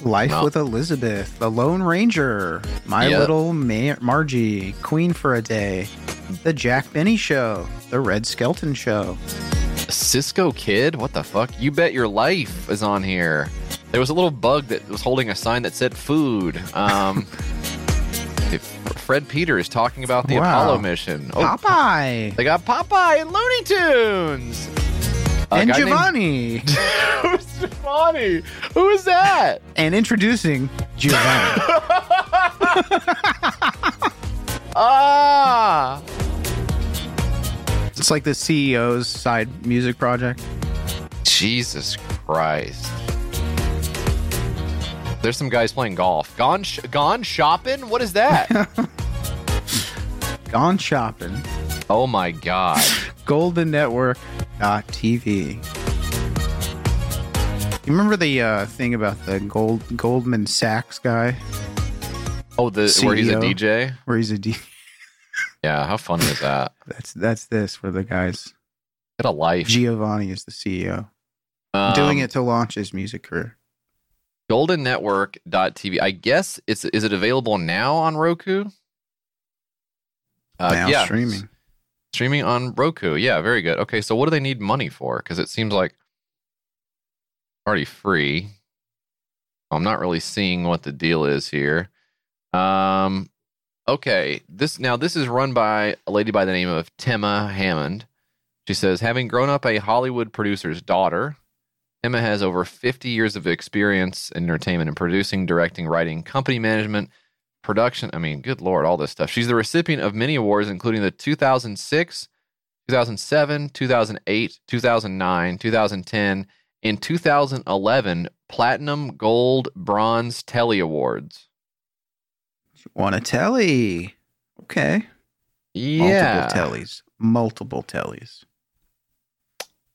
Life Well. with Elizabeth, The Lone Ranger, My Yep. Little Ma- Margie, Queen for a Day, The Jack Benny Show, The Red Skelton Show. Cisco Kid? What the fuck? You bet your life is on here. There was a little bug that was holding a sign that said food. Um, if Fred Peters talking about the Wow. Apollo mission. Oh, Popeye They got Popeye and Looney Tunes. A and guy named- Giovanni. Who's Giovanni? Who is that? and introducing Giovanni. Ah. It's like the CEO's side music project. Jesus Christ. There's some guys playing golf. Gone, sh- gone shopping. What is that? Gone shopping. oh my god. Golden Network.tv. You remember the uh, thing about the Gold Goldman Sachs guy? Oh, the where he's a DJ. Where he's a D. Yeah, how funny is that? That's that's this where the guys. Get a life. Giovanni is the CEO. Um, doing it to launch his music career. GoldenNetwork.tv. I guess it's is it available now on Roku? Uh, now yeah, streaming. streaming on Roku. Yeah, very good. Okay, so what do they need money for? Because it seems like already free. I'm not really seeing what the deal is here. Um, okay, this now this is run by a lady by the name of Tema Hammond. She says, having grown up a Hollywood producer's daughter, Emma has over 50 years of experience in entertainment and producing, directing, writing, company management, production. I mean, good lord, all this stuff. She's the recipient of many awards, including the 2006, 2007, 2008, 2009, 2010, and 2011 Platinum, Gold, Bronze Telly Awards. Want a telly? Okay. Yeah. Multiple tellies. Multiple tellies.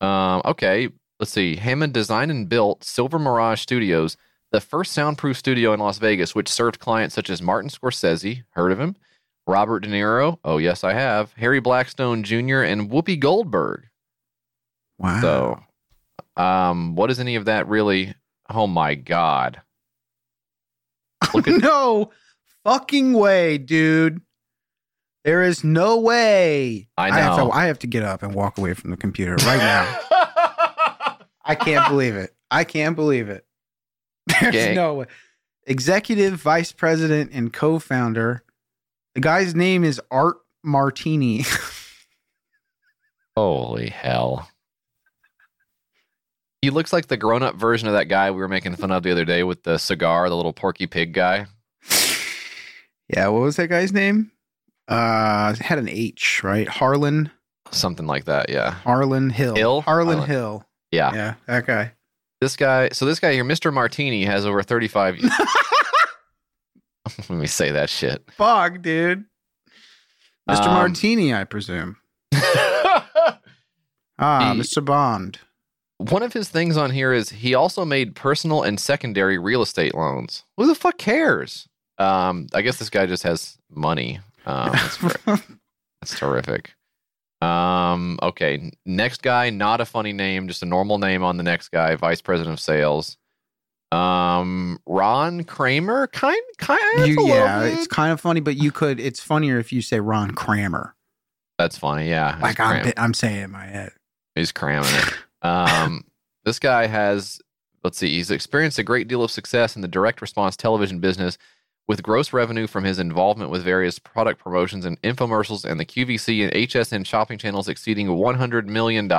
Um, okay, let's see. Hammond designed and built Silver Mirage Studios, the first soundproof studio in Las Vegas, which served clients such as Martin Scorsese, heard of him, Robert De Niro, oh yes, I have, Harry Blackstone Jr., and Whoopi Goldberg. Wow. So, um, what is any of that really? Oh my god! Look at no fucking way, dude. There is no way. I have, know. to, I have to get up and walk away from the computer right now. I can't believe it. I can't believe it. There's Gang. no way. Executive vice president and co founder. The guy's name is Art Martini. Holy hell! He looks like the grown-up version of that guy we were making fun of the other day with the cigar, the little Porky Pig guy. Yeah, what was that guy's name? Uh, had an H, right? Harlan. Something like that, yeah. Harlan Hill. Hill? Harlan Harlan. Hill. Yeah. Yeah, that guy. This guy, so this guy here, Mr. Martini, has over 35 years. Let me say that shit. Fuck, dude. Mr. Um, Martini, I presume. Ah, He- Mr. Bond. One of his things on here is he also made personal and secondary real estate loans. Who the fuck cares? Um, I guess this guy just has money. Um, that's, that's terrific. Um. Okay. Next guy, not a funny name, just a normal name on the next guy, vice president of sales. Um, Ron Kramer, kind, kind. You, yeah, it's kind of funny, but you could. It's funnier if you say Ron Kramer. That's funny. Yeah. Like I'm, cram- I'm saying it in my head. He's cramming it. Um, this guy has, let's see, he's experienced a great deal of success in the direct response television business with gross revenue from his involvement with various product promotions and infomercials and the QVC and HSN shopping channels exceeding $100 million.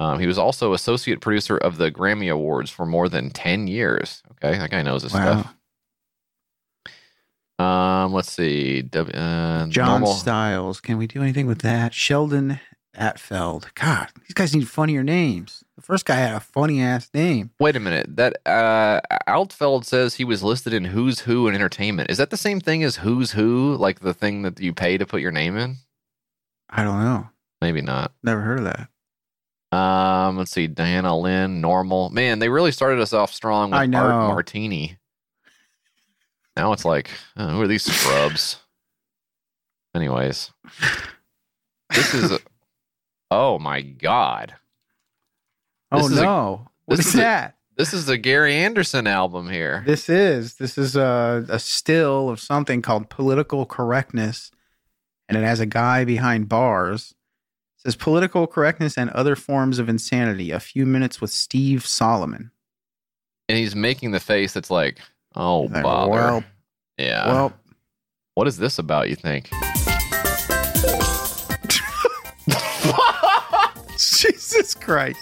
Um, he was also associate producer of the Grammy Awards for more than 10 years. Okay, that guy knows his Wow. stuff. Um, let's see. W- uh, John normal- Styles. Can we do anything with that? Sheldon Altfeld. God, these guys need funnier names. The first guy had a funny ass name. Wait a minute. That uh, Altfeld says he was listed in Who's Who in Entertainment. Is that the same thing as Who's Who, like the thing that you pay to put your name in? I don't know. Maybe not. Never heard of that. Um, let's see. Diana Lynn, normal. Man, they really started us off strong with I know. Art Martini. Now it's like, oh, who are these scrubs? Anyways, this is. A, oh my god! Oh This is a- no! What this is is a- that? This is the Gary Anderson album here. This is this is a, a still of something called political correctness, and it has a guy behind bars. It says political correctness and other forms of insanity. A few minutes with Steve Solomon. and he's making the face that's like, oh, Like, bother. well, yeah. well. what is this about? You think? Jesus Christ!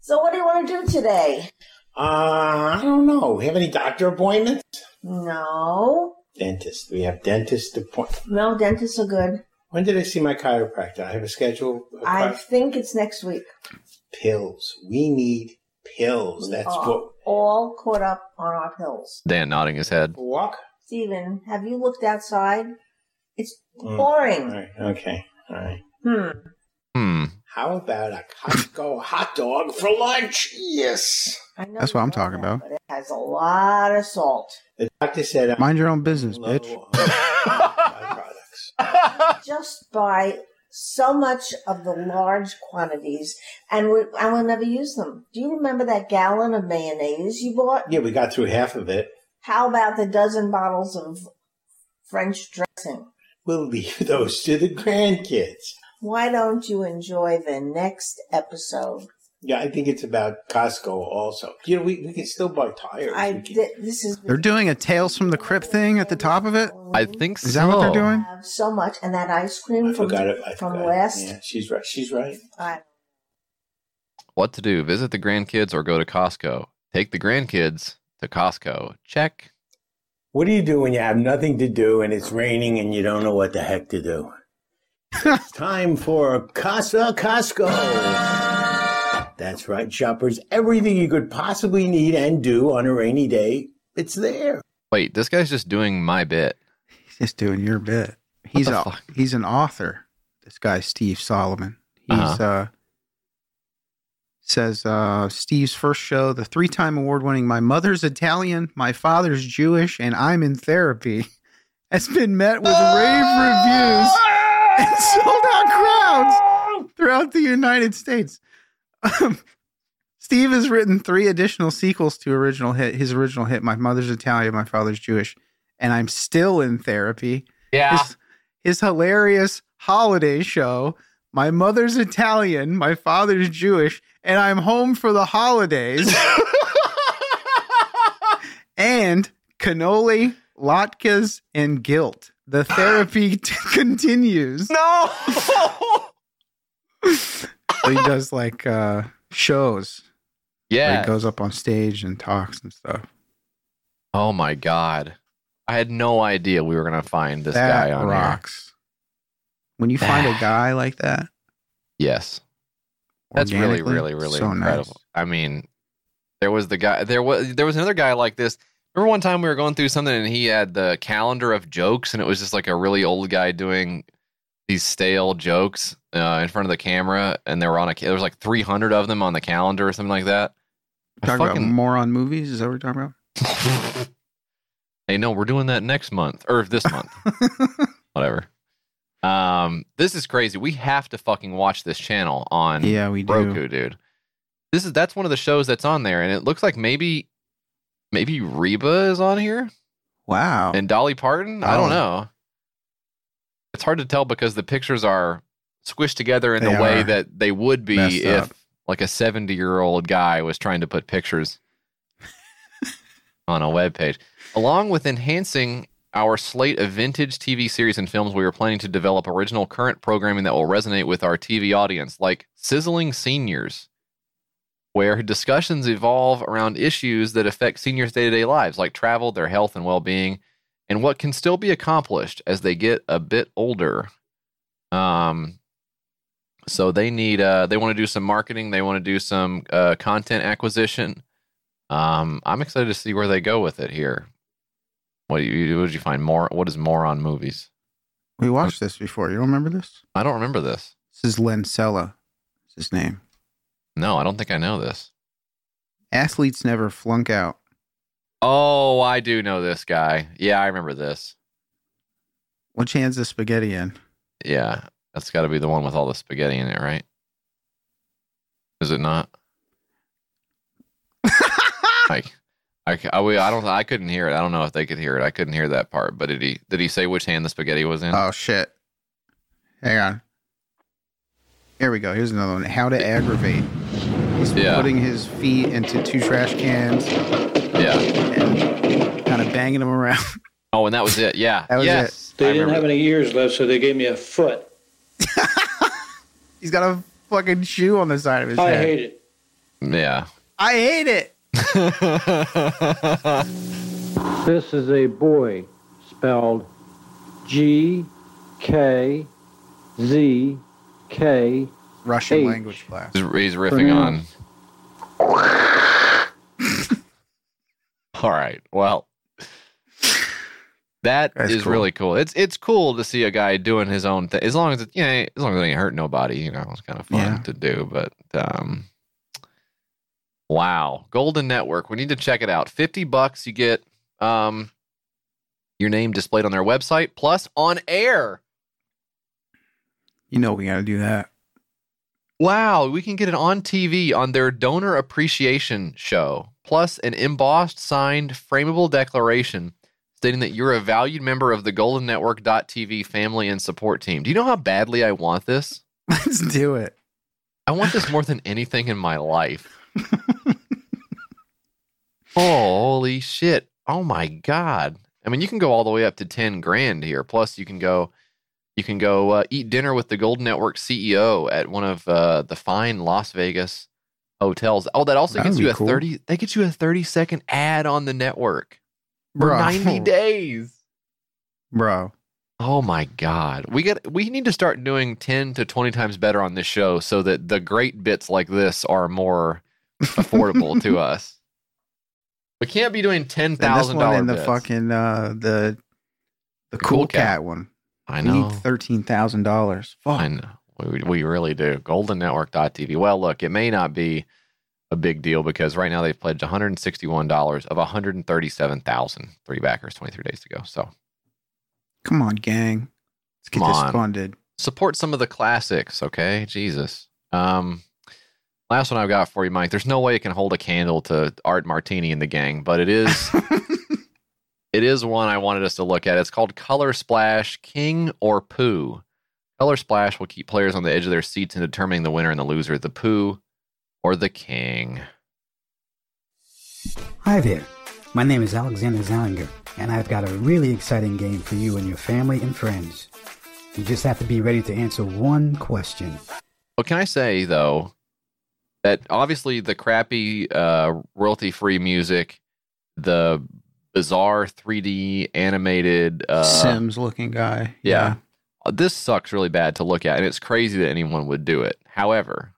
So, what do you want to do today? Uh, I don't know. We have any doctor appointments? No, Dentist. We have dentist appointment. no, dentists are good. When did I see my chiropractor? I have a schedule. of I think it's next week. pills. We need pills. That's are what. all caught up on our pills. Dan nodding his head. Walk. Stephen, have you looked outside? It's Mm. pouring. All right. Okay. All right. Hmm. Hmm. How about a Costco hot dog for lunch? Yes. I know That's what I'm talking about. it has a lot of salt. The doctor said. Mind your own business, bitch. Just buy so much of the large quantities, and we, I will never use them. Do you remember that gallon of mayonnaise you bought? Yeah, we got through half of it. How about the dozen bottles of French dressing? We'll leave those to the grandkids. Why don't you enjoy the next episode? Yeah, I think it's about Costco also. You know, we, we can still buy tires. I can- th- this is They're doing a Tales from the Crypt thing at the top of it. I think Is that what they're doing? have so much, and that ice cream I from forgot it. I from forgot it. Yeah, she's right. She's right. I- What to do? Visit the grandkids or go to Costco? Take the grandkids to Costco. Check. What do you do when you have nothing to do and it's raining and you don't know what the heck to do? It's time for Casa Costco. That's right, shoppers. Everything you could possibly need and do on a rainy day, it's there. Wait, this guy's just doing my bit. He's just doing your bit. He's a, fuck? he's an author. This guy Steve Solomon. He's Uh-huh. uh says uh Steve's first show, the three-time award-winning My Mother's Italian, My Father's Jewish, and I'm in Therapy, has been met with rave reviews and sold out crowds throughout the United States. Um, Steve has written three additional sequels to original hit his original hit, My Mother's Italian, My Father's Jewish, and I'm still in therapy. Yeah. His, his hilarious holiday show, My Mother's Italian, My Father's Jewish, and I'm home for the holidays. and cannoli, latkes, and guilt. The therapy t- continues. No. He does like uh shows. Yeah. he goes up on stage and talks and stuff. Oh my god. I had no idea we were gonna find this that guy on Roku. When you find a guy like that, Yes. That's really, really, really so incredible. nice. I mean, there was the guy there was there was another guy like this. Remember one time we were going through something and he had the calendar of jokes and it was just like a really old guy doing these stale jokes uh, in front of the camera and they were on a there was like 300 of them on the calendar or something like that. Talking fucking- about moron movies, is that what we're talking about? Hey, no, we're doing that next month or this month. whatever. Um, this is crazy. We have to fucking watch this channel on Yeah, we do. Roku, dude. This is that's one of the shows that's on there, and it looks like maybe maybe Reba is on here Wow. and Dolly Parton. I don't Oh. know. It's hard to tell because the pictures are squished together in They the way are that they would be messed if up. like a 70 year old guy was trying to put pictures on a web page. Along with enhancing our slate of vintage TV series and films, we are planning to develop original current programming that will resonate with our TV audience, like Sizzling Seniors, where discussions evolve around issues that affect seniors' day to day lives, like travel, their health, and well being, and what can still be accomplished as they get a bit older. Um, so they need, uh, they want to do some marketing, they want to do some uh, content acquisition. Um, I'm excited to see where they go with it here. What do you, what did you find more? What is Moron Movies? We watched this before. You don't remember this? I don't remember this. This is Len Cella. Is his name. No, I don't think I know this. Athletes never flunk out. Oh, I do know this guy. Yeah, I remember this. Which hand's the spaghetti in? Yeah, that's got to be the one with all the spaghetti in it, right? Is it not? like, I, I, I don't, I couldn't hear it. I don't know if they could hear it. I couldn't hear that part. But did he, did he say which hand the spaghetti was in? Oh shit. Hang on. Here we go. Here's another one. How to aggravate. He's Yeah. putting his feet into two trash cans yeah. and kind of banging them around. Oh, and that was it. Yeah. That was yes. They I didn't have any ears left, so they gave me a foot. He's got a fucking shoe on the side of his I head. I hate it. Yeah. I hate it. This is a boy spelled G K Z K. Russian H. language class. He's, he's riffing on. All right. Well, that is That's cool. really cool. It's it's cool to see a guy doing his own thing. As long as it, you know, as long as it ain't hurt nobody, you know, it's kind of fun Yeah. to do. But um, wow, Golden Network. We need to check it out. Fifty bucks, you get um your name displayed on their website, plus on air. You know we got to do that. Wow, we can get it on TV on their donor appreciation show, plus an embossed, signed, frameable declaration stating that you're a valued member of the Golden Network.tv family and support team. Do you know how badly I want this? Let's do it. I want this more than anything in my life. Holy shit. Oh my God. I mean, you can go all the way up to 10 grand here. Plus, you can go. You can go uh, eat dinner with the Golden Network CEO at one of uh, the fine Las Vegas hotels. Oh, that also That gets you a cool. thirty. They get you a thirty second ad on the network for Bro. ninety days. Bro. Oh my god. We get we need to start doing 10 to 20 times better on this show so that the great bits like this are more affordable to us. We can't be doing ten thousand one dollar and the fucking uh the the Cool cool, Cat. cat. one. I We need thirteen thousand dollars. Fuck. I know. We, we really do. GoldenNetwork.tv. Well, look, it may not be a big deal because right now they've pledged $161 of 137,000. Three backers, 23 days to go. So Come on, gang. Let's get Come this on. funded. support some of the classics, okay? Jesus. Um, last one I've got for you, Mike. There's no way it can hold a candle to Art Martini and the gang, but it is. it is one I wanted us to look at. It's called Color Splash King or Pooh. Color Splash will keep players on the edge of their seats in determining the winner and the loser, the Pooh or the King. Hi there. My name is Alexander Zallinger, and I've got a really exciting game for you and your family and friends. You just have to be ready to answer one question. Well, can I say though that obviously the crappy uh, royalty-free music, the bizarre 3D animated uh, Sims looking guy. yeah, Uh, this sucks really bad to look at, and it's crazy that anyone would do it. However,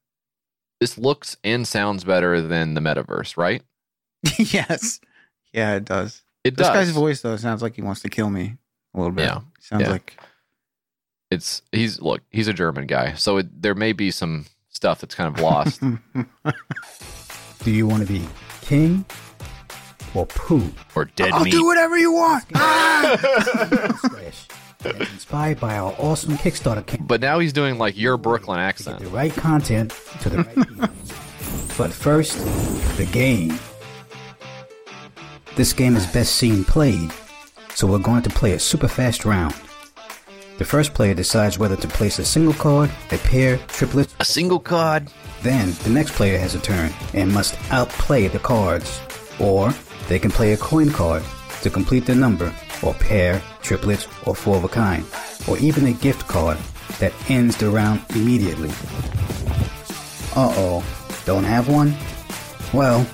this looks and sounds better than the metaverse, right? yes. Yeah, it does. It does. this does. guy's voice though sounds like he wants to kill me a little bit. Yeah. Sounds Yeah. like It's he's look, he's a German guy, so it, there may be some stuff that's kind of lost. Do you want to be king or poo? or dead I'll meat. do whatever you want. Splash. inspired by our awesome Kickstarter campaign. But now he's doing like your Brooklyn accent. The right content to the right people. But first, the game. This game is best seen played, so we're going to play a super fast round. The first player decides whether to place a single card, a pair, triplets, a single card. Then the next player has a turn and must outplay the cards. Or they can play a coin card to complete the number, or pair, triplets, or four of a kind, or even a gift card that ends the round immediately. Uh oh, don't have one? Well,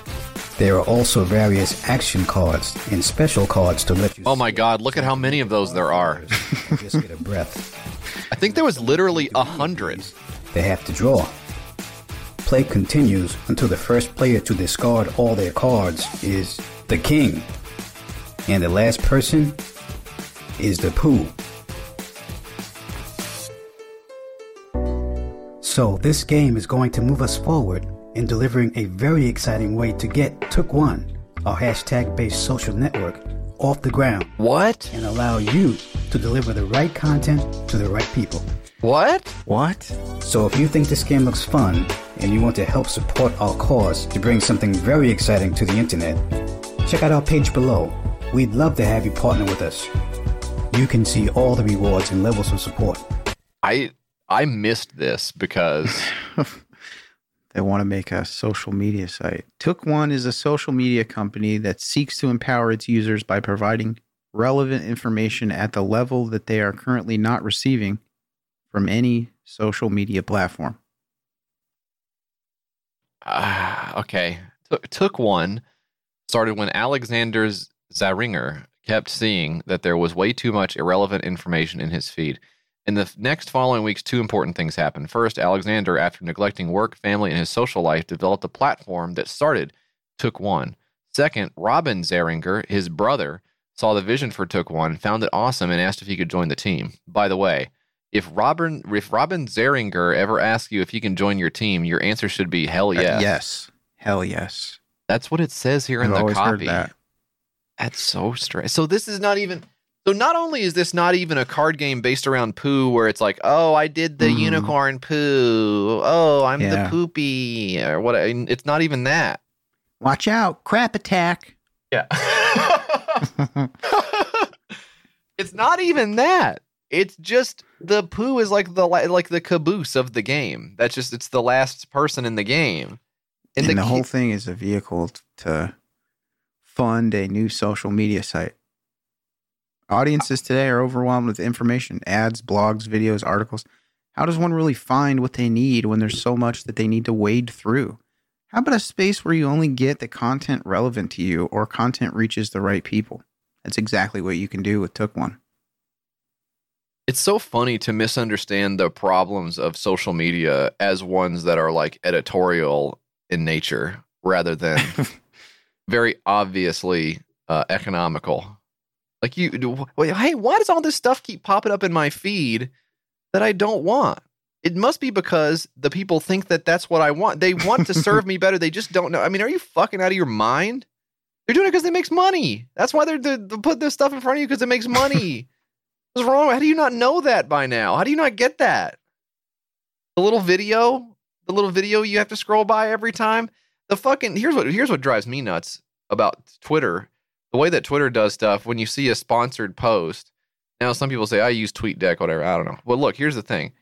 there are also various action cards and special cards to let you Oh my god, look at how many of those there are. just get a breath. I think there was literally a hundred. They have to draw. Play continues until the first player to discard all their cards is the king. And the last person is the poo. So this game is going to move us forward in delivering a very exciting way to get Took One, our hashtag based social network, off the ground. What? And allow you to deliver the right content to the right people. What? What? So if you think this game looks fun and you want to help support our cause to bring something very exciting to the internet, check out our page below. We'd love to have you partner with us. You can see all the rewards and levels of support. I I missed this because They want to make a social media site. Took One is a social media company that seeks to empower its users by providing relevant information at the level that they are currently not receiving from any social media platform. Ah, okay. Took, took one started when Alexander Zaringer kept seeing that there was way too much irrelevant information in his feed. In the next following weeks, two important things happened. First, Alexander, after neglecting work, family, and his social life, developed a platform that started Took One. Second, Robin Zaringer, his brother, saw the vision for Took One, found it awesome, and asked if he could join the team. By the way, if Robin if Robin Zaringer ever asks you if he can join your team, your answer should be hell Uh, yes. yes. Hell yes. That's what it says here in I've the always heard copy. that. That's so strange. So this is not even. So not only is this not even a card game based around poo, where it's like, oh, I did the Mhm. unicorn poo. Oh, I'm Yeah. the poopy, or what? It's not even that. Watch out, crap attack. Yeah. it's not even that. It's just the poo is like the like the caboose of the game. That's just it's the last person in the game. And, the the, whole thing is a vehicle to fund a new social media site. Audiences today are overwhelmed with information ads, blogs, videos, articles. How does one really find what they need when there's so much that they need to wade through? How about a space where you only get the content relevant to you or content reaches the right people? That's exactly what you can do with Took One. It's so funny to misunderstand the problems of social media as ones that are like editorial in nature rather than very obviously uh, economical. Like you, do- wait, hey, why does all this stuff keep popping up in my feed that I don't want? It must be because the people think that that's what I want. They want to serve me better. They just don't know. I mean, are you fucking out of your mind? They're doing it because it makes money. That's why they're, they're, they put this stuff in front of you because it makes money. What's wrong? How do you not know that by now? How do you not get that? The little video, the little video you have to scroll by every time. The fucking here's what here's what drives me nuts about Twitter. The way that Twitter does stuff when you see a sponsored post. Now some people say I use TweetDeck, whatever. I don't know. Well, look, here's the thing.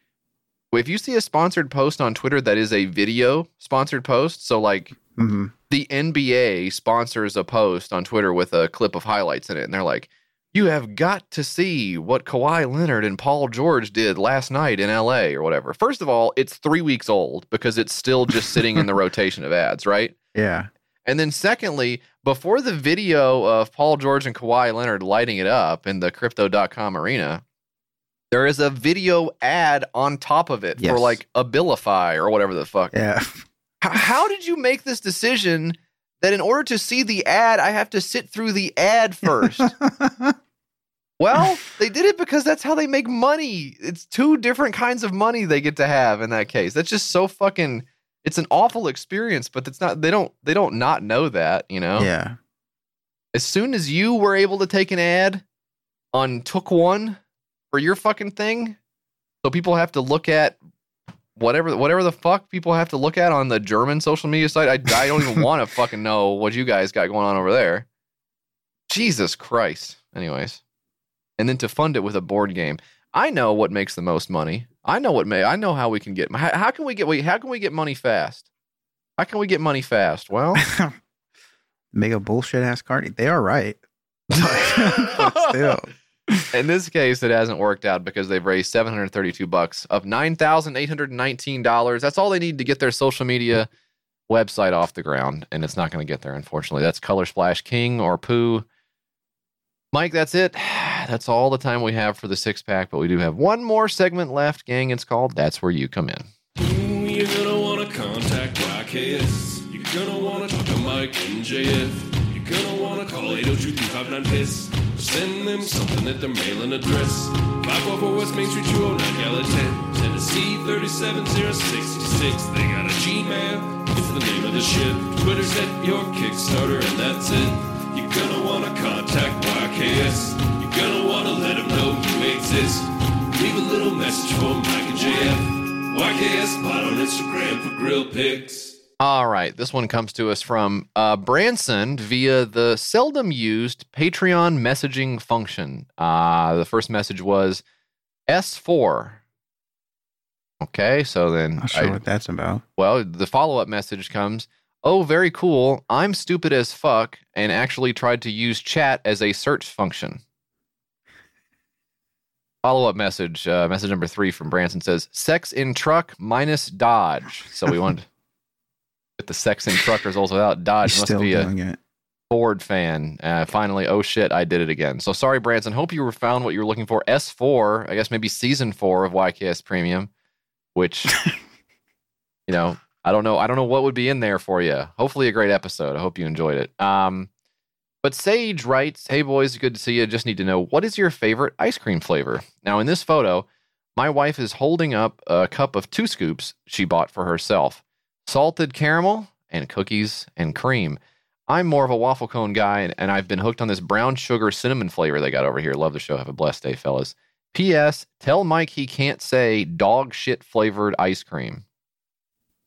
If you see a sponsored post on Twitter that is a video sponsored post, so like Mm-hmm. the NBA sponsors a post on Twitter with a clip of highlights in it, and they're like, "You have got to see what Kawhi Leonard and Paul George did last night in LA or whatever." First of all, it's three weeks old because it's still just sitting in the rotation of ads, right? Yeah. And then secondly, before the video of Paul George and Kawhi Leonard lighting it up in the crypto.com arena, there is a video ad on top of it for Yes. like Abilify or whatever the fuck. Yeah. H- how did you make this decision that in order to see the ad, I have to sit through the ad first? well, they did it because that's how they make money. It's two different kinds of money they get to have in that case. That's just so fucking it's an awful experience, but it's not they don't they don't not know that, you know? Yeah. As soon as you were able to take an ad on Took One for your fucking thing? So people have to look at whatever whatever the fuck people have to look at on the German social media site. I, I don't even want to fucking know what you guys got going on over there. Jesus Christ. Anyways, and then to fund it with a board game. I know what makes the most money. I know what may. I know how we can get. How, how can we get? How can we get money fast? How can we get money fast? Well, Make a bullshit ass card. They are right. still. in this case, it hasn't worked out because they've raised 732 bucks of $9,819. That's all they need to get their social media website off the ground, and it's not going to get there, unfortunately. That's Color Splash King or Pooh. Mike, that's it. That's all the time we have for the six pack, but we do have one more segment left, gang. It's called That's Where You Come In. Mm, you're gonna wanna contact YKS. You're gonna wanna talk to Mike and JF. You're gonna wanna call 802 piss send them something at their mailing address. 544 West Main Street, 209 Gallatin. Tennessee 37066. They got a Gmail. It's the name of the ship. Twitter's at your Kickstarter, and that's it. You're gonna wanna contact YKS. You're gonna wanna let them know you exist. Leave a little message for Mike and JF. YKS Pod on Instagram for grill pics. All right, this one comes to us from uh, Branson via the seldom used Patreon messaging function. Uh, the first message was S4. Okay, so then Not sure what that's about. Well, the follow up message comes Oh, very cool. I'm stupid as fuck and actually tried to use chat as a search function. Follow up message, uh, message number three from Branson says, Sex in truck minus Dodge. So we wanted get the sex in truck results without Dodge. Must be a it. Ford fan. Uh, finally, oh shit, I did it again. So sorry, Branson. Hope you found what you were looking for. S4, I guess maybe season four of YKS Premium, which, you know, I don't know. I don't know what would be in there for you. Hopefully, a great episode. I hope you enjoyed it. Um, but Sage writes, "Hey boys, good to see you. Just need to know what is your favorite ice cream flavor." Now, in this photo, my wife is holding up a cup of two scoops she bought for herself: salted caramel and cookies and cream. I'm more of a waffle cone guy, and, and I've been hooked on this brown sugar cinnamon flavor they got over here. Love the show. Have a blessed day, fellas. P.S. Tell Mike he can't say dog shit flavored ice cream.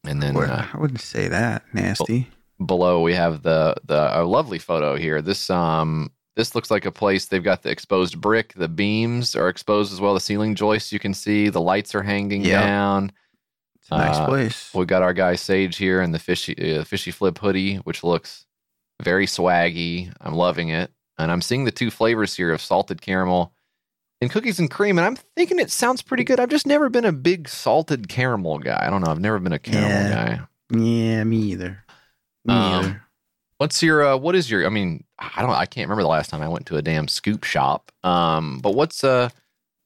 And then Well, uh, I wouldn't say that. Nasty. below we have the the a lovely photo here. This um this looks like a place they've got the exposed brick. The beams are exposed as well. The ceiling joists you can see. The lights are hanging Yep. down. It's a nice Uh, place. We got our guy Sage here in the fishy uh, fishy flip hoodie, which looks very swaggy. I'm loving it, and I'm seeing the two flavors here of salted caramel and cookies and cream, and I'm thinking it sounds pretty good. I've just never been a big salted caramel guy. I don't know. I've never been a caramel Yeah. guy. Yeah, me either. Me Um, either. What's your uh, what is your I mean, I don't I can't remember the last time I went to a damn scoop shop. Um, but what's uh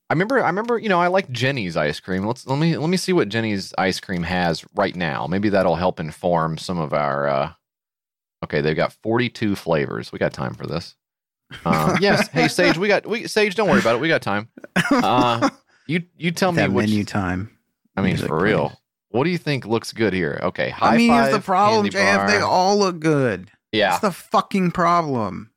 I remember I remember, you know, I like Jeni's ice cream. Let's let me let me see what Jeni's ice cream has right now. Maybe that'll help inform some of our uh Okay, they've got 42 flavors. We got time for this. Um, yes, hey Sage, we got we Sage, don't worry about it. We got time. Uh you you tell me that which menu time. I mean, music, for real. What do you think looks good here? Okay, high I mean, here's the problem, JF. They all look good. Yeah. That's the fucking problem.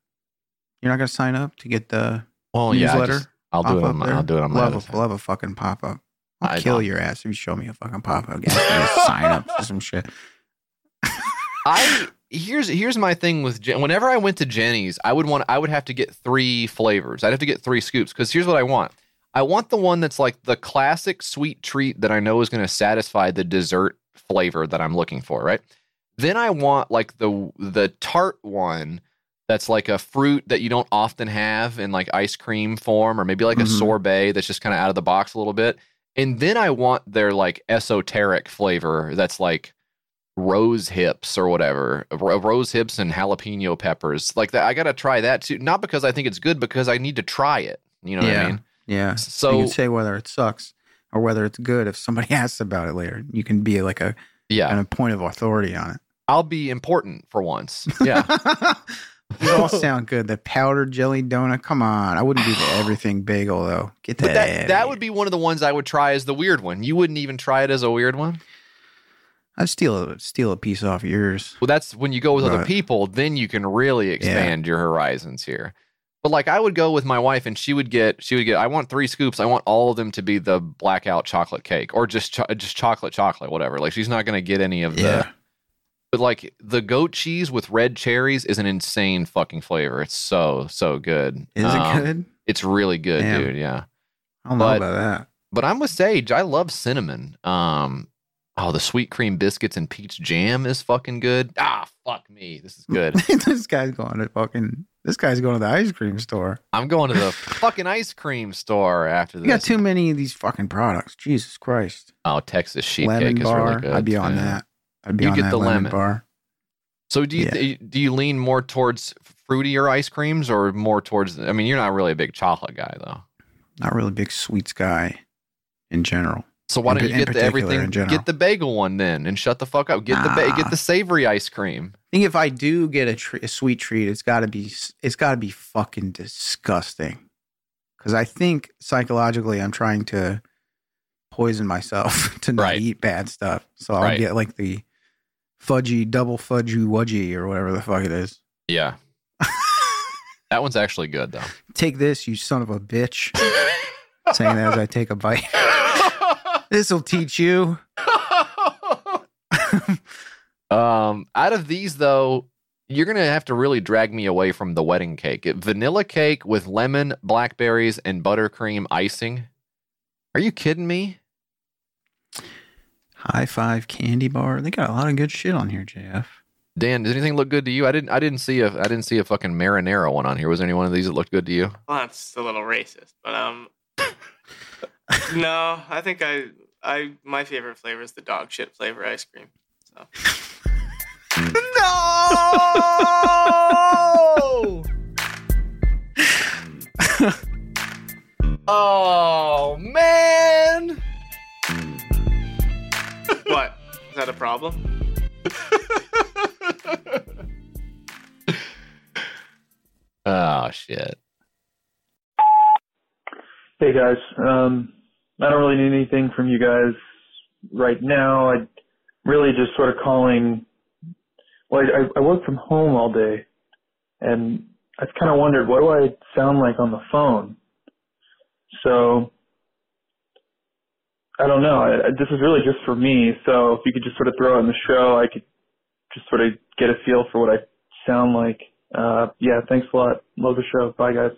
You're not gonna sign up to get the Well, yeah, newsletter. just- I'll do it on my- I'll do it on my love a, love a fucking pop up. I'll I kill don't. your ass if you show me a fucking pop up. sign up for some shit. I here's here's my thing with Jen- whenever I went to Jeni's, I would want I would have to get three flavors. I'd have to get three scoops because here's what I want. I want the one that's like the classic sweet treat that I know is going to satisfy the dessert flavor that I'm looking for, right? Then I want like the the tart one that's like a fruit that you don't often have in like ice cream form or maybe like a Mhm. sorbet that's just kind of out of the box a little bit. And then I want their like esoteric flavor that's like rose hips or whatever, rose hips and jalapeno peppers. Like that I got to try that too, not because I think it's good because I need to try it. You know what yeah, I mean? yeah. So- you can say whether it sucks or whether it's good if somebody asks about it later. You can be like a Yeah. and a point of authority on it. I'll be important for once. Yeah. These all sound good. The powdered jelly donut. Come on, I wouldn't do the everything bagel though. Get that. But that that would be one of the ones I would try as the weird one. You wouldn't even try it as a weird one. I'd steal a steal a piece off yours. Well, that's when you go with other people, then you can really expand your horizons here. But like I would go with my wife and she would get she would get I want three scoops. I want all of them to be the blackout chocolate cake or just cho- just chocolate chocolate whatever. Like she's not going to get any of the But like the goat cheese with red cherries is an insane fucking flavor. It's so so good. Is Um, it good? It's really good, Damn. dude. Yeah. I don't know about that. But I'm with Sage. I love cinnamon. Um, oh, the sweet cream biscuits and peach jam is fucking good. Ah, fuck me. This is good. this guy's going to fucking. This guy's going to the ice cream store. I'm going to the fucking ice cream store after this. You got too many of these fucking products. Jesus Christ. Oh, Texas sheet lemon cake is really good. I'd be on too. that. I'd be You on get that the lemon, lemon. bar. So do you Yeah. do you lean more towards fruitier ice creams or more towards? I mean, you're not really a big chocolate guy though. Not really a big sweets guy in general. So why don't you get the everything? in. Get the bagel one then, and shut the fuck up. Get the ba- get the savory ice cream. I think if I do get a, tre- a sweet treat, it's got to be it's got to be fucking disgusting. Because I think psychologically, I'm trying to poison myself to not Right. eat bad stuff. So I'll Right. get like the fudgy double fudgy wudgy or whatever the fuck it is. Yeah, that one's actually good though. Take this, you son of a bitch. Saying that as I take a bite. This will teach you. Um, out of these though, you're gonna have to really drag me away from the wedding cake. Vanilla cake with lemon, blackberries, and buttercream icing. Are you kidding me? High five candy bar. They got a lot of good shit on here, JF. Dan, does anything look good to you? I didn't. I didn't see a. I didn't see a fucking marinara one on here. Was there any one of these that looked good to you? Well, that's a little racist, but um, no, I think I, I, my favorite flavor is the dog shit flavor ice cream. So No! oh man! what is that a problem? Oh shit! Hey guys, um, I don't really need anything from you guys right now. I really just sort of calling. Well, I, I work from home all day, and I've kind of wondered what do I sound like on the phone. So I don't know. I, this is really just for me. So if you could just sort of throw it in the show, I could just sort of get a feel for what I sound like. Uh, yeah, thanks a lot. Love the show. Bye guys.